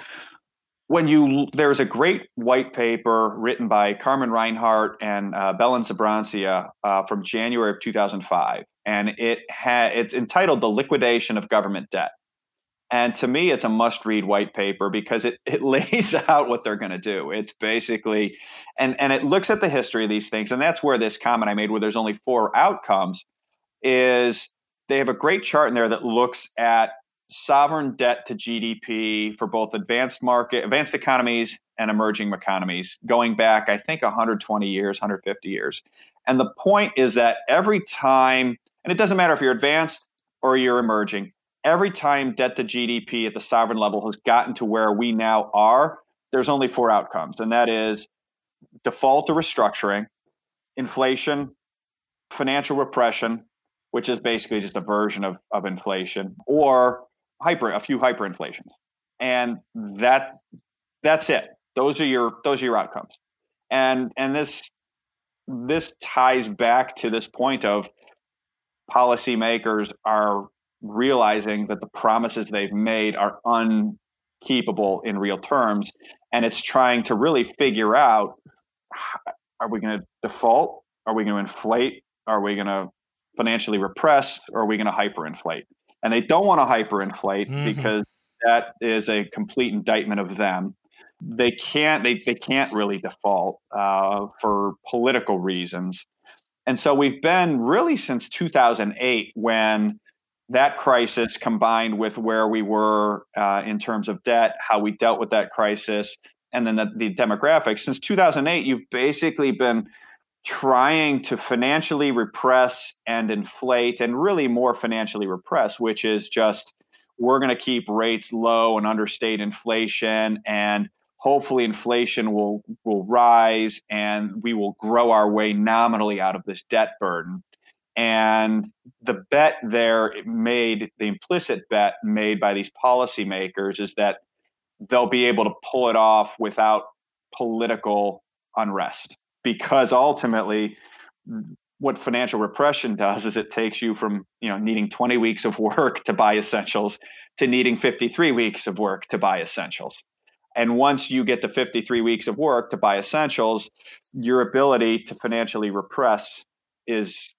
when you there's a great white paper written by Carmen Reinhart and uh, Belen Sbrancia uh, from January of 2005, and it ha- it's entitled "The Liquidation of Government Debt." And to me, it's a must read white paper because it, it [LAUGHS] lays out what they're going to do. It's basically, and, and it looks at the history of these things. And that's where this comment I made, where there's only four outcomes, is they have a great chart in there that looks at sovereign debt to GDP for both advanced market, advanced economies and emerging economies going back, I think, 120 years, 150 years. And the point is that every time, and it doesn't matter if you're advanced or you're emerging, every time debt to GDP at the sovereign level has gotten to where we now are, there's only four outcomes, and that is default or restructuring, inflation, financial repression, which is basically just a version of, of inflation, or hyper a few hyperinflations. And that that's it. Those are your those are your outcomes. And and this this ties back to this point of policymakers are realizing that the promises they've made are unkeepable in real terms. And it's trying to really figure out are we going to default? Are we going to inflate? Are we going to financially repress? Or are we going to hyperinflate? And they don't want to hyperinflate mm-hmm. because that is a complete indictment of them. They can't. They, they can't really default uh, for political reasons, and so we've been really since 2008 when that crisis combined with where we were uh, in terms of debt, how we dealt with that crisis, and then the, the, demographics. Since 2008, you've basically been trying to financially repress and inflate, and really more financially repress, which is just we're going to keep rates low and understate inflation and hopefully inflation will will rise and we will grow our way nominally out of this debt burden and the bet there made, the implicit bet made by these policymakers is that they'll be able to pull it off without political unrest. Because ultimately, what financial repression does is it takes you from you know needing 20 weeks of work to buy essentials to needing 53 weeks of work to buy essentials and once you get to 53 weeks of work to buy essentials your ability to financially repress is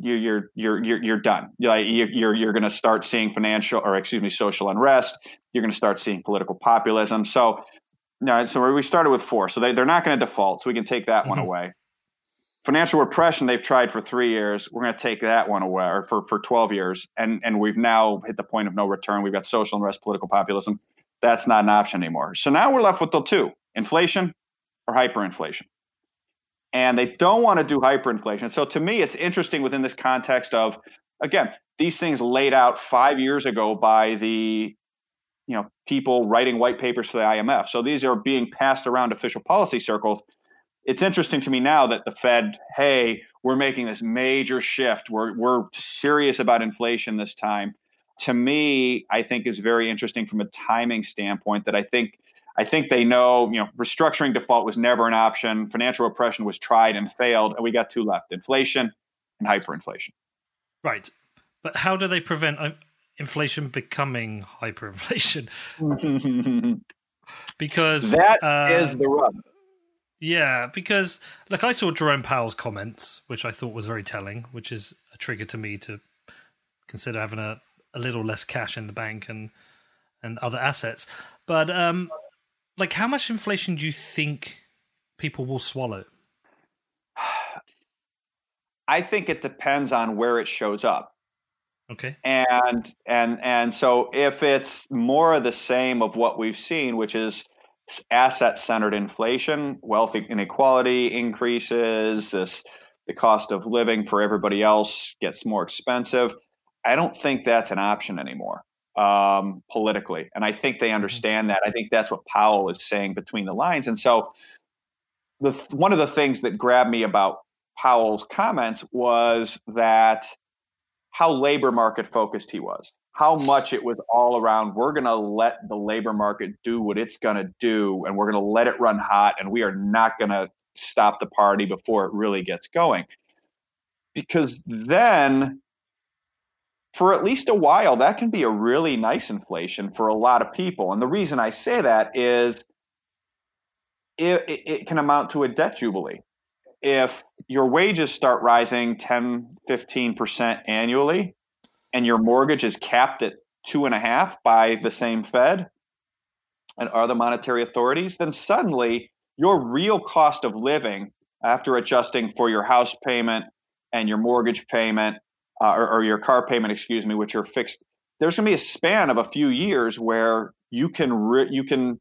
you're you're you're you're, you're done. Like you're you're going to start seeing financial or excuse me social unrest. You're going to start seeing political populism. So, no, so we started with four. So they they're not going to default. So we can take that mm-hmm. one away. financial repression they've tried for three years. We're going to take that one away, or for for twelve years, and and we've now hit the point of no return. We've got social unrest, political populism. That's not an option anymore. So now we're left with the two: inflation or hyperinflation. And they don't want to do hyperinflation. So to me, it's interesting within this context of again these things laid out five years ago by the you know people writing white papers for the IMF. So these are being passed around official policy circles. It's interesting to me now that the Fed, hey, we're making this major shift. We're we're serious about inflation this time. To me, I think is very interesting from a timing standpoint. That I think I think they know, you know, restructuring default was never an option. Financial repression was tried and failed, and we got two left: inflation and hyperinflation. Right, but how do they prevent uh, inflation becoming hyperinflation? [LAUGHS] because that uh, is the rub. Yeah, because like I saw Jerome Powell's comments, which I thought was very telling, which is a trigger to me to consider having a, a little less cash in the bank and and other assets. But um, like, how much inflation do you think people will swallow? I think it depends on where it shows up. Okay. And and and so if it's more of the same of what we've seen, which is asset centered inflation, wealth inequality increases, this the cost of living for everybody else gets more expensive. I don't think that's an option anymore um, politically, and I think they mm-hmm. understand that. I think that's what Powell is saying between the lines, and so the one of the things that grabbed me about Powell's comments was that how labor market focused he was, how much it was all around. We're going to let the labor market do what it's going to do, and we're going to let it run hot, and we are not going to stop the party before it really gets going. Because then, for at least a while, that can be a really nice inflation for a lot of people. And the reason I say that is it, it can amount to a debt jubilee if your wages start rising 10, 15% annually and your mortgage is capped at two and a half by the same Fed and other monetary authorities, then suddenly your real cost of living after adjusting for your house payment and your mortgage payment uh, or, or your car payment, excuse me, which are fixed, there's going to be a span of a few years where you can re- you can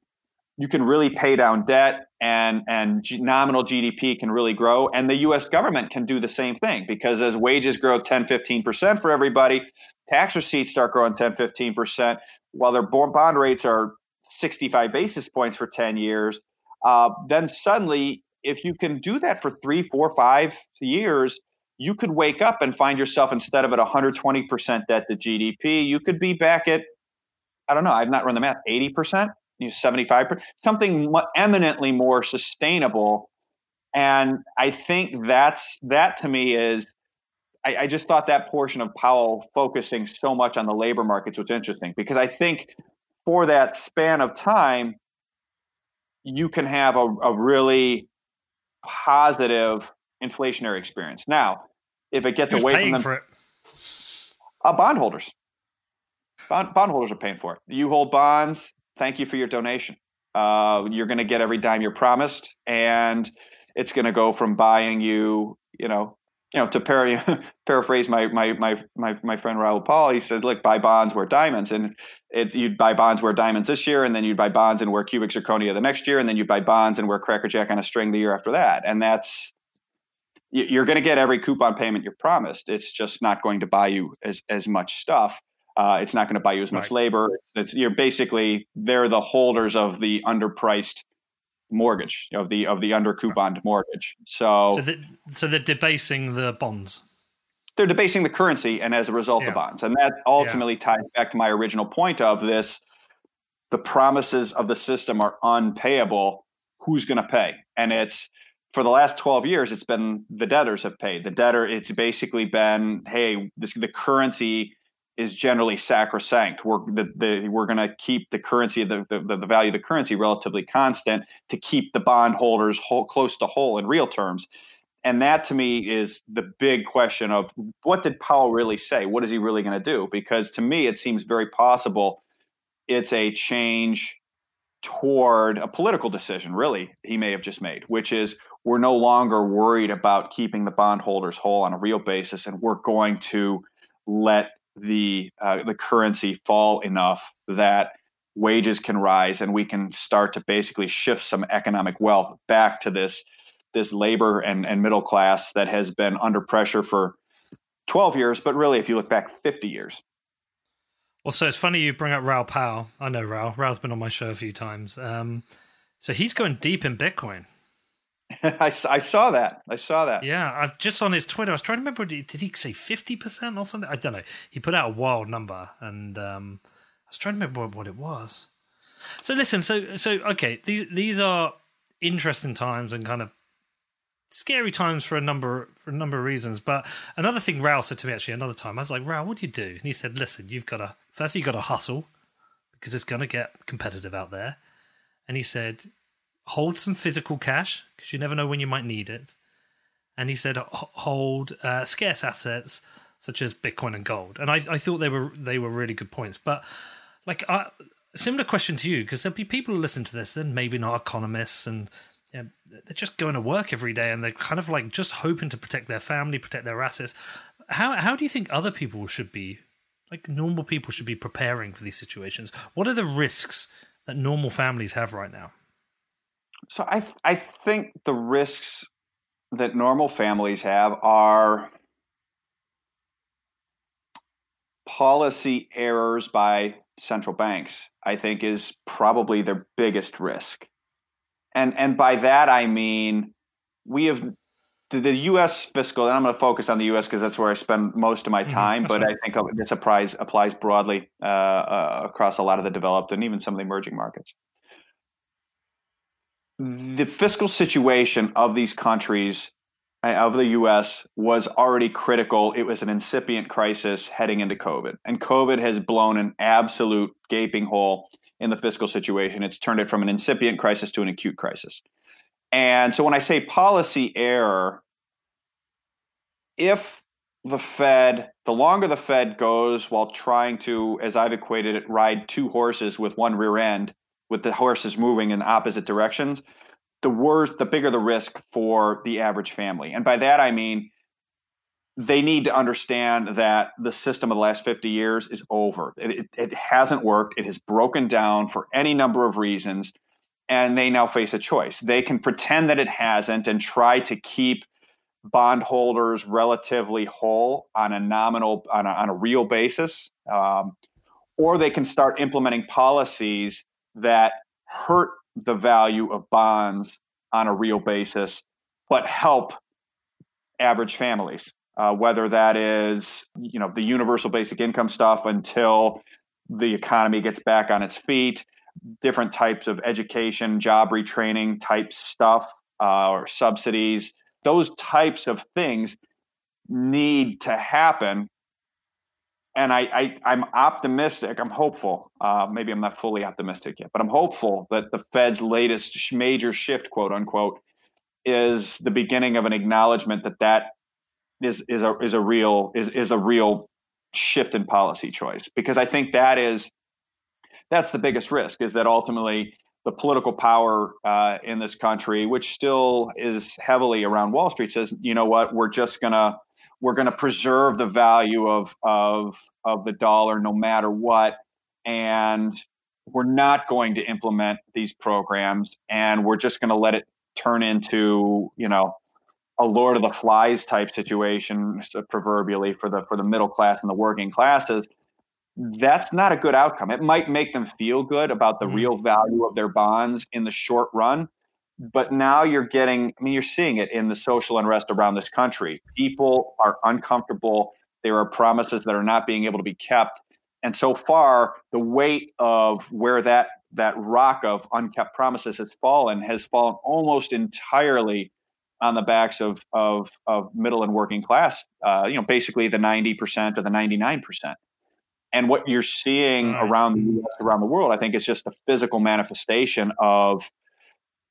you can really pay down debt and and G- nominal GDP can really grow and the US government can do the same thing because as wages grow 10 15% for everybody tax receipts start growing 10 15% while their bond rates are 65 basis points for 10 years uh, then suddenly if you can do that for three four five years you could wake up and find yourself instead of at 120% debt to GDP you could be back at I don't know I've not run the math 80% you know, 75 something eminently more sustainable. And i think that's that to me is I, I, just thought that portion of powell focusing so much on the labor markets was interesting because i think for that span of time you can have a, a really positive inflationary experience now if it gets Who's away from them for it? Uh, bondholders Bond, bondholders are paying for it you hold bonds thank you for your donation. Uh, you're going to get every dime you're promised, and it's going to go from buying you, you know, you know, to par- [LAUGHS] paraphrase my, my my my my friend Raoul Pal, he said, "Look, buy bonds, wear diamonds," and it, you'd buy bonds, wear diamonds this year, and then you'd buy bonds and wear cubic zirconia the next year, and then you'd buy bonds and wear crackerjack on a string the year after that, and that's you're going to get every coupon payment you're promised. It's just not going to buy you as as much stuff. Uh, it's not going to buy you as much right. labor. It's, you're basically they're the holders of the underpriced mortgage of the of the under couponed mortgage. So so, the, so they're debasing the bonds. They're debasing the currency, and as a result, yeah. the bonds, and that ultimately yeah. ties back to my original point of this: the promises of the system are unpayable. Who's going to pay? And it's for the last 12 years it's been the debtors have paid the debtor it's basically been hey this the currency is generally sacrosanct. We're the, the we're going to keep the currency, the, the, the value of the currency, relatively constant to keep the bondholders whole, close to whole in real terms. And that to me is the big question of what did Powell really say? What is he really going to do? Because to me, it seems very possible it's a change toward a political decision, really, he may have just made, which is we're no longer worried about keeping the bondholders whole on a real basis, and we're going to let the uh, the currency fall enough that wages can rise and we can start to basically shift some economic wealth back to this this labor and, and middle class that has been under pressure for 12 years but really if you look back 50 years. Well so it's funny you bring up Raoul Pal. I know Raoul. Raoul's been on my show a few times. Um, so he's going deep in Bitcoin [LAUGHS] I, I saw that. I saw that. Yeah, I've just on his Twitter. I was trying to remember. Did he say fifty percent or something? I don't know. He put out a wild number, and um, I was trying to remember what, it was. So listen. So so okay. These these are interesting times and kind of scary times for a number for a number of reasons. But another thing Raoul said to me actually another time, I was like, Raoul, what do you do? And he said, Listen, you've got to first you've got to hustle because it's going to get competitive out there. And he said, hold some physical cash because you never know when you might need it. And he said hold uh, scarce assets such as Bitcoin and gold. And I, I thought they were they were really good points. But like I, similar question to you because there'll be people who listen to this and maybe not economists and you know, they're just going to work every day and they're kind of like just hoping to protect their family, protect their assets. How how do you think other people should be like normal people should be preparing for these situations? What are the risks that normal families have right now? So I I think the risks that normal families have are policy errors by central banks. I think is probably their biggest risk, and and by that I mean we have the U.S. fiscal, and I'm going to focus on the U.S. because that's where I spend most of my mm-hmm. time. Mm-hmm, but. I think this applies applies broadly uh, uh, across a lot of the developed and even some of the emerging markets the fiscal situation of these countries uh, of the US was already critical. It was an incipient crisis heading into COVID. And COVID has blown an absolute gaping hole in the fiscal situation. It's turned it from an incipient crisis to an acute crisis. And so when I say policy error, if the Fed, the longer the Fed goes while trying to, as I've equated it, ride two horses with one rear end, with the horses moving in opposite directions, the worse, the bigger the risk for the average family. And by that, I mean, they need to understand that the system of the last 50 years is over. It, it, hasn't worked. It has broken down for any number of reasons. And they now face a choice. They can pretend that it hasn't and try to keep bondholders relatively whole on a nominal, on a, on a real basis. Um, or they can start implementing policies that hurt the value of bonds on a real basis, but help average families. Uh, whether that is you know the universal basic income stuff until the economy gets back on its feet, different types of education, job retraining type stuff, uh, or subsidies, those types of things need to happen and I, I am optimistic. I'm hopeful. Uh, maybe I'm not fully optimistic yet, but I'm hopeful that the Fed's latest major shift, quote unquote, is the beginning of an acknowledgement that that is is a is a real is is a real shift in policy choice. Because I think that is that's the biggest risk is that ultimately the political power uh, in this country, which still is heavily around Wall Street, says, you know what, we're just gonna we're going to preserve the value of of of the dollar no matter what and we're not going to implement these programs and we're just going to let it turn into you know a lord of the flies type situation proverbially for the for the middle class and the working classes that's not a good outcome it might make them feel good about the mm-hmm. real value of their bonds in the short run but now you're getting i mean you're seeing it in the social unrest around this country. People are uncomfortable. There are promises that are not being able to be kept. And so far the weight of where that that rock of unkept promises has fallen has fallen almost entirely on the backs of of, of middle and working class uh, you know basically the 90% or the 99% and what you're seeing around the US around the world i think is just a physical manifestation of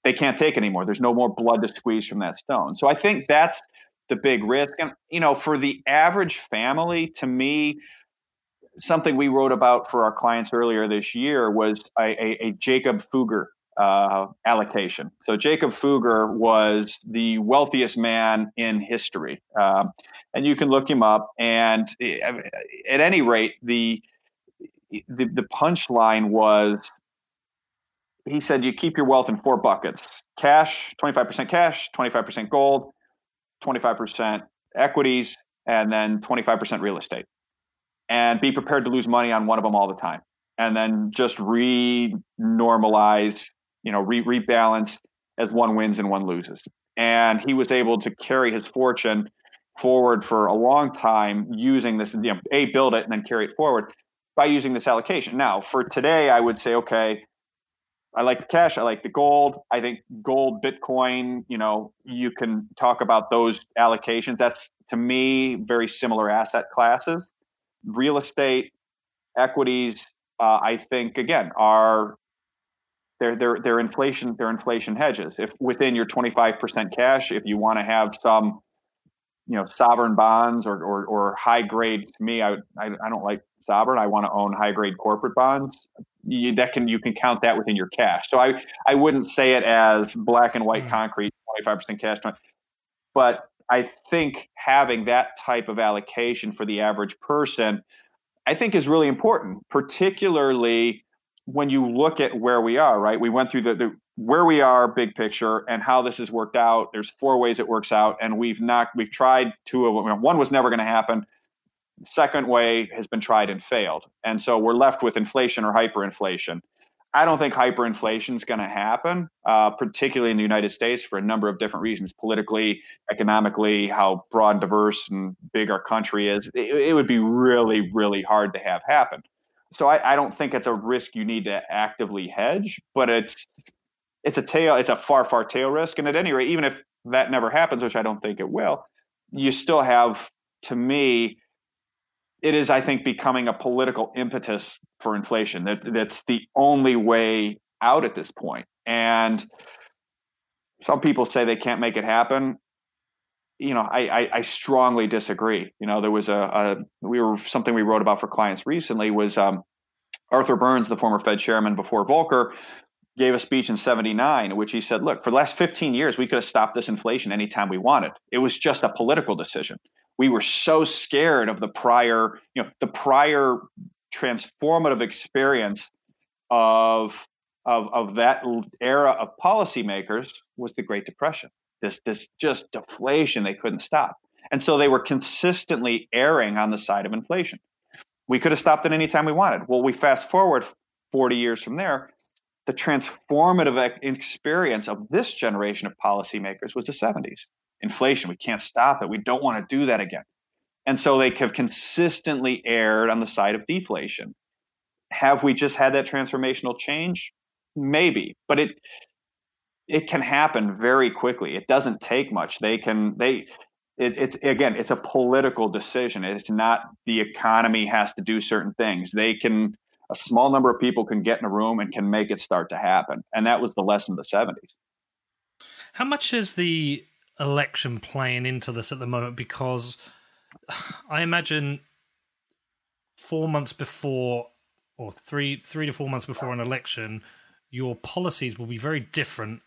they can't take anymore. There's no more blood to squeeze from that stone. So I think that's the big risk. And you know, for the average family, to me, something we wrote about for our clients earlier this year was a, a, a Jacob Fugger uh, allocation. So Jacob Fugger was the wealthiest man in history, um, and you can look him up. And eh, at any rate, the the, the punchline was he said you keep your wealth in four buckets: cash, twenty five percent cash, twenty five percent gold, twenty five percent equities, and then twenty five percent real estate. And be prepared to lose money on one of them all the time and then just re-normalize you know, re- rebalance as one wins and one loses. And he was able to carry his fortune forward for a long time using this, you know, a build it and then carry it forward by using this allocation. Now, for today, I would say, okay, I like the cash, I like the gold. I think gold, Bitcoin, you know, you can talk about those allocations. That's to me very similar asset classes. Real estate, equities, uh, I think again are they're they're they're inflation they're inflation hedges. If within your 25% cash, if you want to have some you know sovereign bonds or or, or high grade to me I, I, I don't like sovereign I want to own high grade corporate bonds you, that can you can count that within your cash so I I wouldn't say it as black and white mm. concrete 25% cash 20, but I think having that type of allocation for the average person I think is really important particularly when you look at where we are, right? We went through the, the where we are, big picture, and how this has worked out. There's four ways it works out, and we've not we've tried two of them. One was never going to happen. Second way has been tried and failed, and so we're left with inflation or hyperinflation. I don't think hyperinflation is going to happen, uh, particularly in the United States, for a number of different reasons politically, economically, how broad, diverse, and big our country is. It, it would be really, really hard to have happen so I, I, don't think it's a risk you need to actively hedge, but it's it's a tail, it's a far, far tail risk. And at any rate, even if that never happens, which I don't think it will, you still have, to me, it is, I think, becoming a political impetus for inflation. That that's the only way out at this point. And some people say they can't make it happen you know, I, I, I, strongly disagree. You know, there was a, a, we were something we wrote about for clients recently was um, Arthur Burns, the former Fed chairman before Volcker, gave a speech in 79 in which he said, look, for the last 15 years, we could have stopped this inflation anytime we wanted. It was just a political decision. We were so scared of the prior, you know, the prior transformative experience of of, of that era of policymakers was the Great Depression this this just deflation they couldn't stop. And so they were consistently erring on the side of inflation. We could have stopped it anytime we wanted. Well, we fast forward 40 years from there, the transformative experience of this generation of policymakers was the 70s. Inflation, we can't stop it. We don't want to do that again. And so they have consistently erred on the side of deflation. Have we just had that transformational change? Maybe, but it it can happen very quickly. It doesn't take much. They can they it, it's again it's a political decision. It's not the economy has to do certain things. They can a small number of people can get in a room and can make it start to happen. And that was the lesson of the 70s. How much is the election playing into this at the moment because [SIGHS] I imagine 4 months before or 3 3 to 4 months before an election your policies will be very different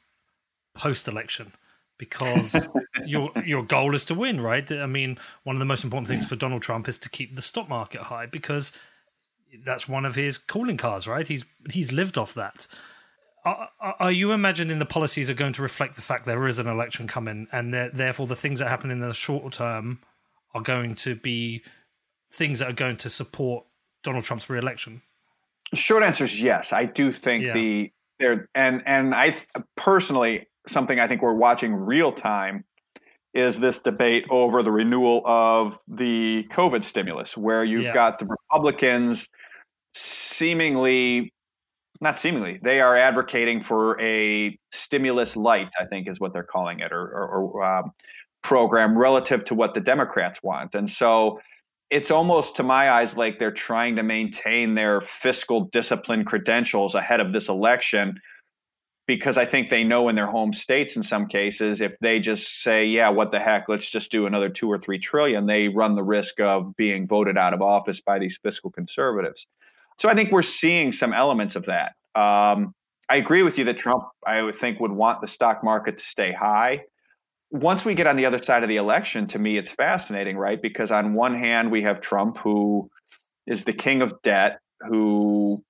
post election because [LAUGHS] your your goal is to win, right? I mean, one of the most important things for Donald Trump is to keep the stock market high because that's one of his calling cards, right? He's he's lived off that. Are, are you imagining the policies are going to reflect the fact there is an election coming, and therefore the things that happen in the short term are going to be things that are going to support Donald Trump's reelection? Short answer is yes. I do think yeah. the there and and I personally something I think we're watching real time is this debate over the renewal of the COVID stimulus, where you've yeah. got the Republicans seemingly, not seemingly, they are advocating for a stimulus light, I think is what they're calling it, or, or, or um, program relative to what the Democrats want. And so it's almost to my eyes like they're trying to maintain their fiscal discipline credentials ahead of this election because I think they know in their home states in some cases, if they just say, yeah, what the heck, let's just do another two or three trillion, they run the risk of being voted out of office by these fiscal conservatives. So I think we're seeing some elements of that. Um, I agree with you that Trump, I would think, would want the stock market to stay high. Once we get on the other side of the election, to me, it's fascinating, right? Because on one hand, we have Trump, who is the king of debt, who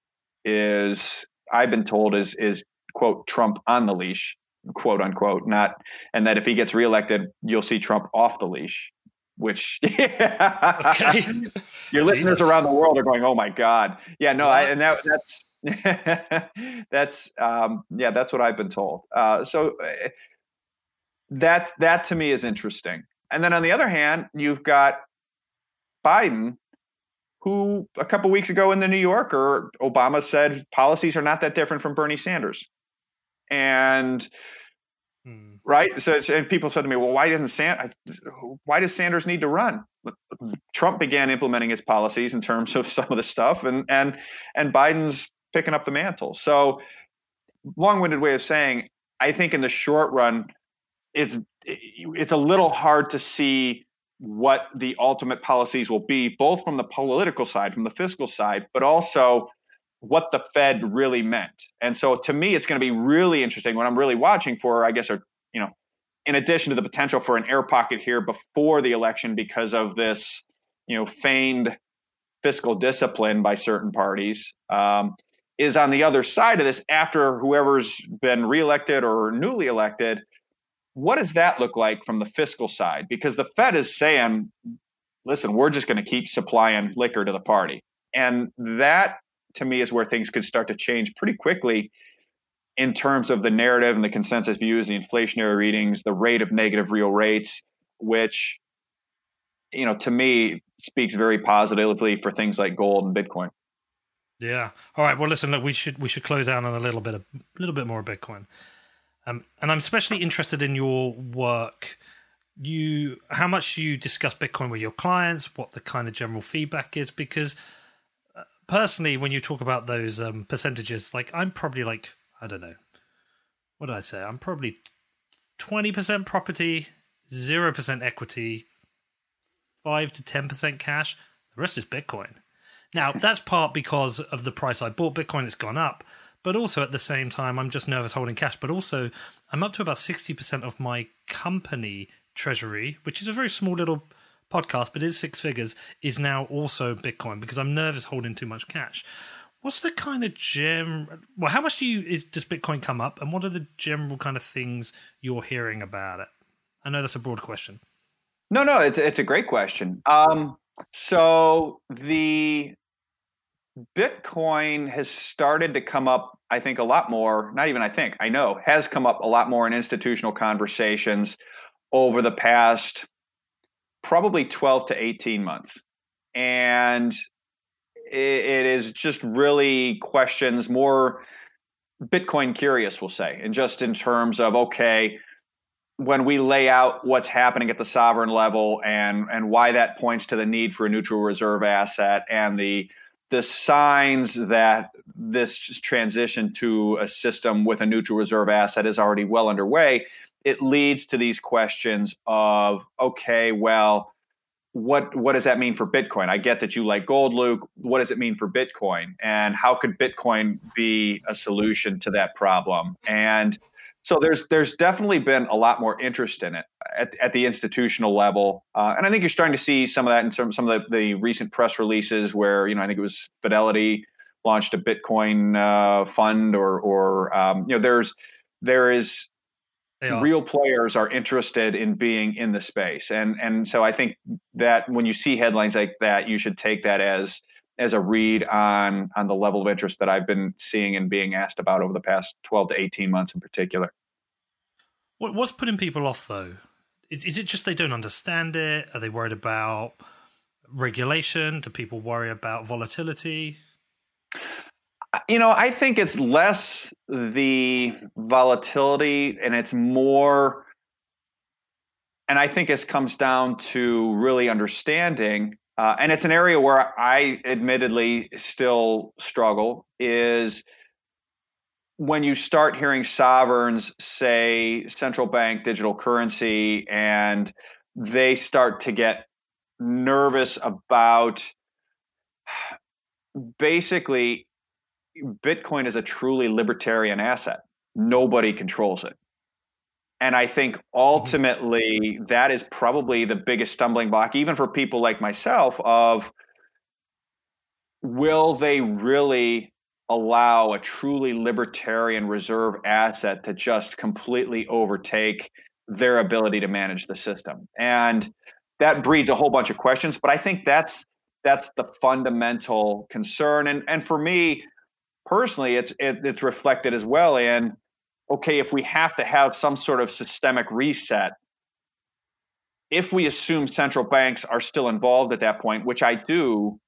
is, I've been told, is is quote Trump on the leash, quote unquote, not, and that if he gets reelected, you'll see Trump off the leash. Which [LAUGHS] your listeners around the world are going, oh my god, yeah, no, I, and that that's [LAUGHS] that's um, yeah, that's what I've been told. Uh, so uh, that that to me is interesting. And then on the other hand, you've got Biden, who a couple weeks ago in the New Yorker, Obama said policies are not that different from Bernie Sanders. And hmm. right. So people said to me, "Well, why doesn't San- why does Sanders need to run?" Trump began implementing his policies in terms of [LAUGHS] some of the stuff, and and and Biden's picking up the mantle. So, long-winded way of saying, I think in the short run, it's it's a little hard to see what the ultimate policies will be, both from the political side, from the fiscal side, but also what the Fed really meant. And so to me, it's going to be really interesting. What I'm really watching for, I guess, are, you know, in addition to the potential for an air pocket here before the election because of this, you know, feigned fiscal discipline by certain parties, um, is on the other side of this after whoever's been reelected or newly elected. What does that look like from the fiscal side? Because the Fed is saying, listen, we're just going to keep supplying liquor to the party. And that to me is where things could start to change pretty quickly in terms of the narrative and the consensus views, the inflationary readings, the rate of negative real rates, which, you know, to me speaks very positively for things like gold and Bitcoin. Yeah. All right. Well, listen. Look, we should we should close out on a little bit of a little bit more Bitcoin, um, and I'm especially interested in your work. You, how much you discuss Bitcoin with your clients, what the kind of general feedback is, because personally, when you talk about those um, percentages, like I'm probably like I don't know, what did I say? I'm probably twenty percent property, zero percent equity, five to ten percent cash. The rest is Bitcoin. Now that's part because of the price I bought Bitcoin. It's gone up, but also at the same time, I'm just nervous holding cash. But also, I'm up to about sixty percent of my company treasury, which is a very small little podcast, but is six figures, is now also Bitcoin because I'm nervous holding too much cash. What's the kind of gem? Well, how much do you is does Bitcoin come up, and what are the general kind of things you're hearing about it? I know that's a broad question. No, no, it's it's a great question. Um, so the Bitcoin has started to come up, I think, a lot more. Not even I think, I know, has come up a lot more in institutional conversations over the past probably 12 to 18 months. And it, it is just really questions more Bitcoin curious, we'll say, and just in terms of, okay, when we lay out what's happening at the sovereign level and and why that points to the need for a neutral reserve asset and the the signs that this transition to a system with a neutral reserve asset is already well underway it leads to these questions of okay, well, what what does that mean for Bitcoin? I get that you like gold, Luke. What does it mean for Bitcoin? And how could Bitcoin be a solution to that problem? And so there's there's definitely been a lot more interest in it at, at the institutional level, uh, and I think you're starting to see some of that in some some of the, the recent press releases where you know I think it was Fidelity launched a Bitcoin uh, fund, or or um, you know there's there is real players are interested in being in the space. And and so i think that when you see headlines like that you should take that as as a read on on the level of interest that i've been seeing and being asked about over the past 12 to 18 months in particular. What's putting people off though? Is, is it just they don't understand it? Are they worried about regulation? Do people worry about volatility you know, I think it's less the volatility and it's more, and I think it comes down to really understanding. Uh, and it's an area where I admittedly still struggle is when you start hearing sovereigns say central bank digital currency and they start to get nervous about [SIGHS] basically Bitcoin is a truly libertarian asset. Nobody controls it. And I think ultimately that is probably the biggest stumbling block, even for people like myself, of will they really allow a truly libertarian reserve asset to just completely overtake their ability to manage the system? And that breeds a whole bunch of questions. But I think that's that's the fundamental concern. And and for me personally, it's it, it's reflected as well in okay, if we have to have some sort of systemic reset, if we assume central banks are still involved at that point, which I do,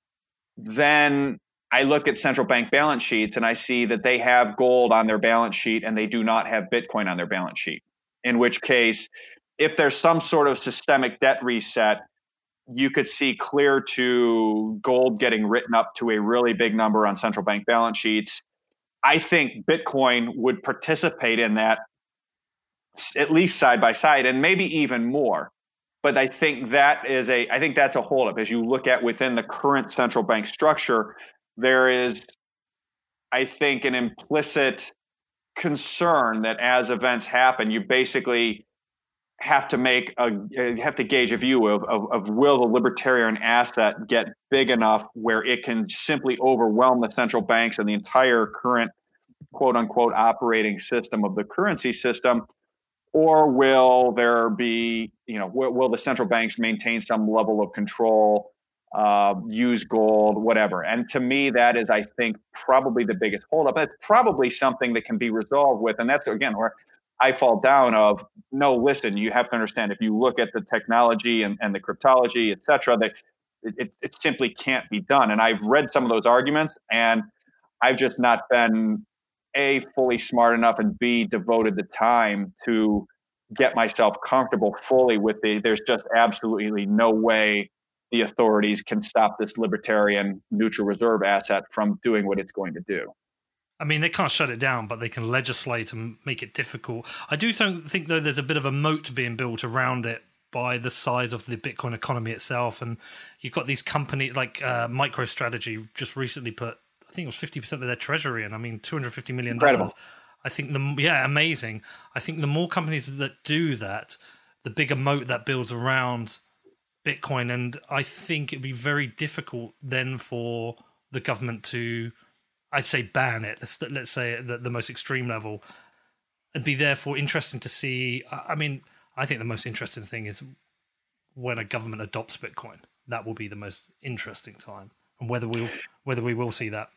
then I look at central bank balance sheets and I see that they have gold on their balance sheet and they do not have Bitcoin on their balance sheet. In which case, if there's some sort of systemic debt reset, you could see clear to gold getting written up to a really big number on central bank balance sheets. I think Bitcoin would participate in that at least side by side and maybe even more. But I think that is a I think that's a holdup. As you look at within the current central bank structure, there is, I think, an implicit concern that as events happen, you basically have to make a have to gauge a view of, of, of will the libertarian asset get big enough where it can simply overwhelm the central banks and the entire current quote unquote operating system of the currency system? Or will there be you know will, will the central banks maintain some level of control uh, use gold whatever? And to me that is i think probably the biggest holdup. That's probably something that can be resolved with and that's again where I fall down of no, listen, you have to understand if you look at the technology and, and the cryptology, et cetera, that it, it simply can't be done. And I've read some of those arguments and I've just not been A, fully smart enough and B, devoted the time to get myself comfortable fully with the there's just absolutely no way the authorities can stop this libertarian neutral reserve asset from doing what it's going to do. I mean, they can't shut it down, but they can legislate and make it difficult. I do think, think though, there's a bit of a moat being built around it by the size of the Bitcoin economy itself, and you've got these companies like uh, MicroStrategy just recently put, I think it was fifty percent of their treasury in. I mean, two hundred fifty million dollars. I think the yeah, amazing. I think the more companies that do that, the bigger moat that builds around Bitcoin, and I think it'd be very difficult then for the government to I'd say ban it. Let's let's say at the, the most extreme level. It'd be therefore interesting to see. I mean, I think the most interesting thing is when a government adopts Bitcoin. That will be the most interesting time, and whether we whether we will see that.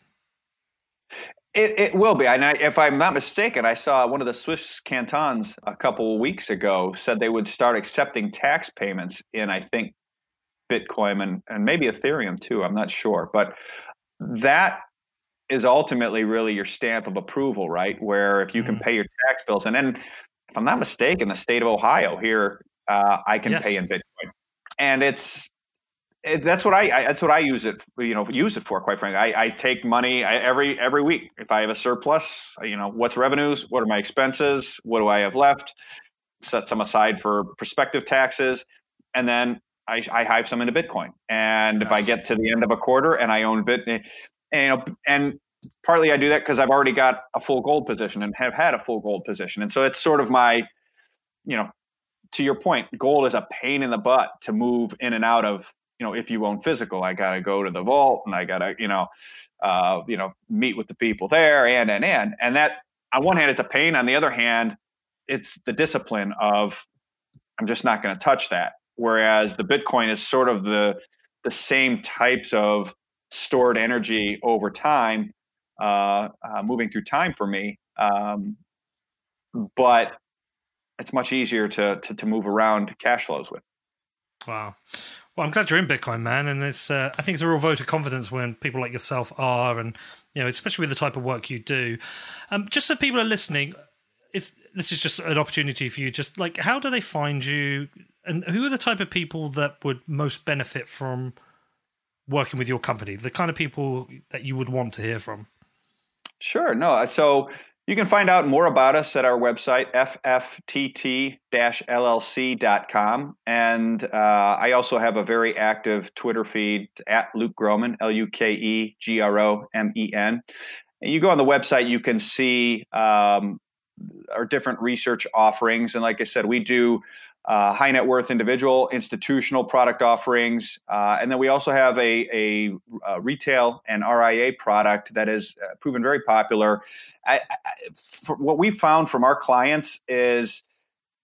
It, it will be. And I, if I'm not mistaken, I saw one of the Swiss cantons a couple of weeks ago said they would start accepting tax payments in, I think, Bitcoin and, and maybe Ethereum too. I'm not sure. But that is ultimately really your stamp of approval, right? Where if you can mm-hmm. pay your tax bills, and then if I'm not mistaken, the state of Ohio here, uh, I can yes. pay in Bitcoin, and it's it, that's what I, I, that's what I use it you know use it for. Quite frankly, I, I take money I, every every week. If I have a surplus, you know what's revenues, what are my expenses, what do I have left, set some aside for prospective taxes, and then I, I hive some into Bitcoin. And if I get to the end of a quarter and I own Bit, and and partly I do that because I've already got a full gold position and have had a full gold position, and so it's sort of my, you know, to your point, gold is a pain in the butt to move in and out of. You know, if you own physical, I got to go to the vault and I got to, you know, uh, you know, meet with the people there and and and and that on one hand it's a pain. On the other hand, it's the discipline of I'm just not going to touch that. Whereas the Bitcoin is sort of the the same types of stored energy over time, uh, uh, moving through time for me. Um, but it's much easier to, to, to move around cash flows with. Wow. Well, I'm glad you're in Bitcoin, man, and it's uh, I think it's a real vote of confidence when people like yourself are, and you know, especially with the type of work you do. Um, just so people are listening, it's this is just an opportunity for you. Just like, how do they find you, and who are the type of people that would most benefit from working with your company, the kind of people that you would want to hear from? Sure. No. Uh, so You can find out more about us at our website, fftt-llc.com. And uh, I also have a very active Twitter feed at Luke Gromen, L U K E G R O M E N. And You go on the website, you can see um, our different research offerings. And like I said, we do uh, high net worth individual, institutional product offerings. Uh, and then we also have a, a, a, retail and RIA product that has uh, proven very popular. I, I, what we found from our clients is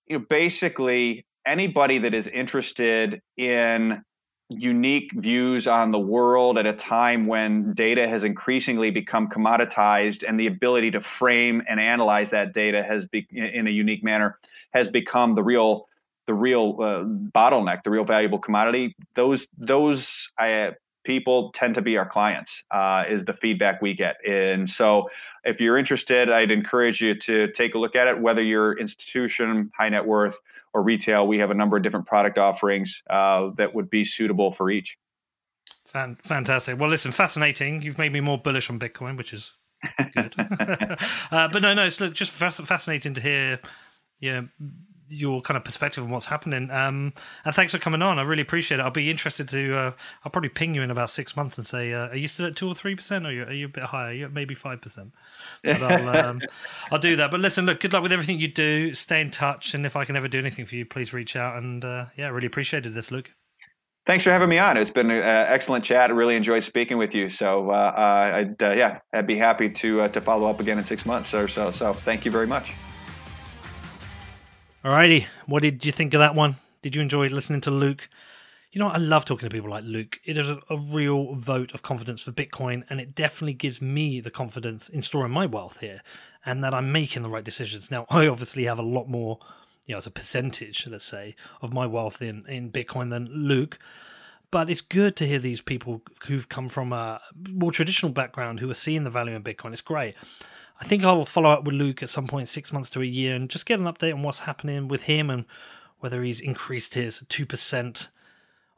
you know, basically anybody that is interested in unique views on the world at a time when data has increasingly become commoditized and the ability to frame and analyze that data has be, in a unique manner has become the real the real uh, bottleneck the real valuable commodity those those uh, people tend to be our clients uh, is the feedback we get and so if you're interested i'd encourage you to take a look at it whether you're institution high net worth or retail, we have a number of different product offerings uh, that would be suitable for each. Fantastic. Well, listen, fascinating. You've made me more bullish on Bitcoin, which is good. [LAUGHS] [LAUGHS] uh, but no, no, it's just fascinating to hear. Yeah, your kind of perspective on what's happening. Um, and thanks for coming on. I really appreciate it. I'll be interested to. Uh, I'll probably ping you in about six months and say, uh, "Are you still at two or three percent, or are you, are you, a bit higher? Are you maybe five percent?" But [LAUGHS] I'll, um, I'll do that. But listen, look, good luck with everything you do. Stay in touch, and if I can ever do anything for you, please reach out. And uh, yeah, really appreciated this, Luke. Thanks for having me on. It's been an excellent chat. I really enjoyed speaking with you. So, uh, uh, I'd, uh, yeah, I'd be happy to to follow up again in six months or so. So, thank you very much. Alrighty, what did you think of that one? Did you enjoy listening to Luke? You know, I love talking to people like Luke. It is a, real vote of confidence for Bitcoin, and it definitely gives me the confidence in storing my wealth here and that I'm making the right decisions. Now, I obviously have a lot more, you know, as a percentage, let's say, of my wealth in, in Bitcoin than Luke. But it's good to hear these people who've come from a more traditional background who are seeing the value in Bitcoin. It's great. I think I will follow up with Luke at some point, six months to a year, and just get an update on what's happening with him and whether he's increased his 2%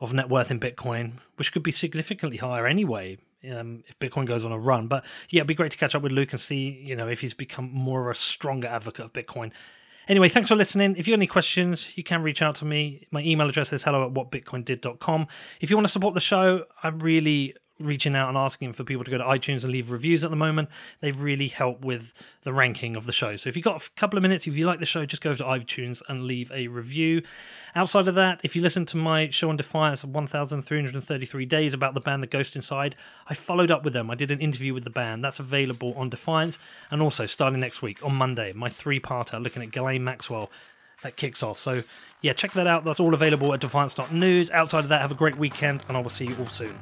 of net worth in Bitcoin, which could be significantly higher anyway um, if Bitcoin goes on a run. But yeah, it'd be great to catch up with Luke and see, you know, if he's become more of a stronger advocate of Bitcoin. Anyway, thanks for listening. If you have any questions, you can reach out to me. My email address is hello at whatbitcoindid.com. If you want to support the show, I'm really reaching out and asking for people to go to iTunes and leave reviews at the moment. They really help with the ranking of the show. So if you've got a couple of minutes, if you like the show, just go to iTunes and leave a review. Outside of that, if you listen to my show on Defiance 1333 Days about the band The Ghost Inside, I followed up with them. I did an interview with the band. That's available on Defiance. And also, starting next week on Monday, my three parter looking at Ghislaine Maxwell that kicks off. So, yeah, check that out. That's all available at defiance.news. Outside of that, have a great weekend, and I will see you all soon.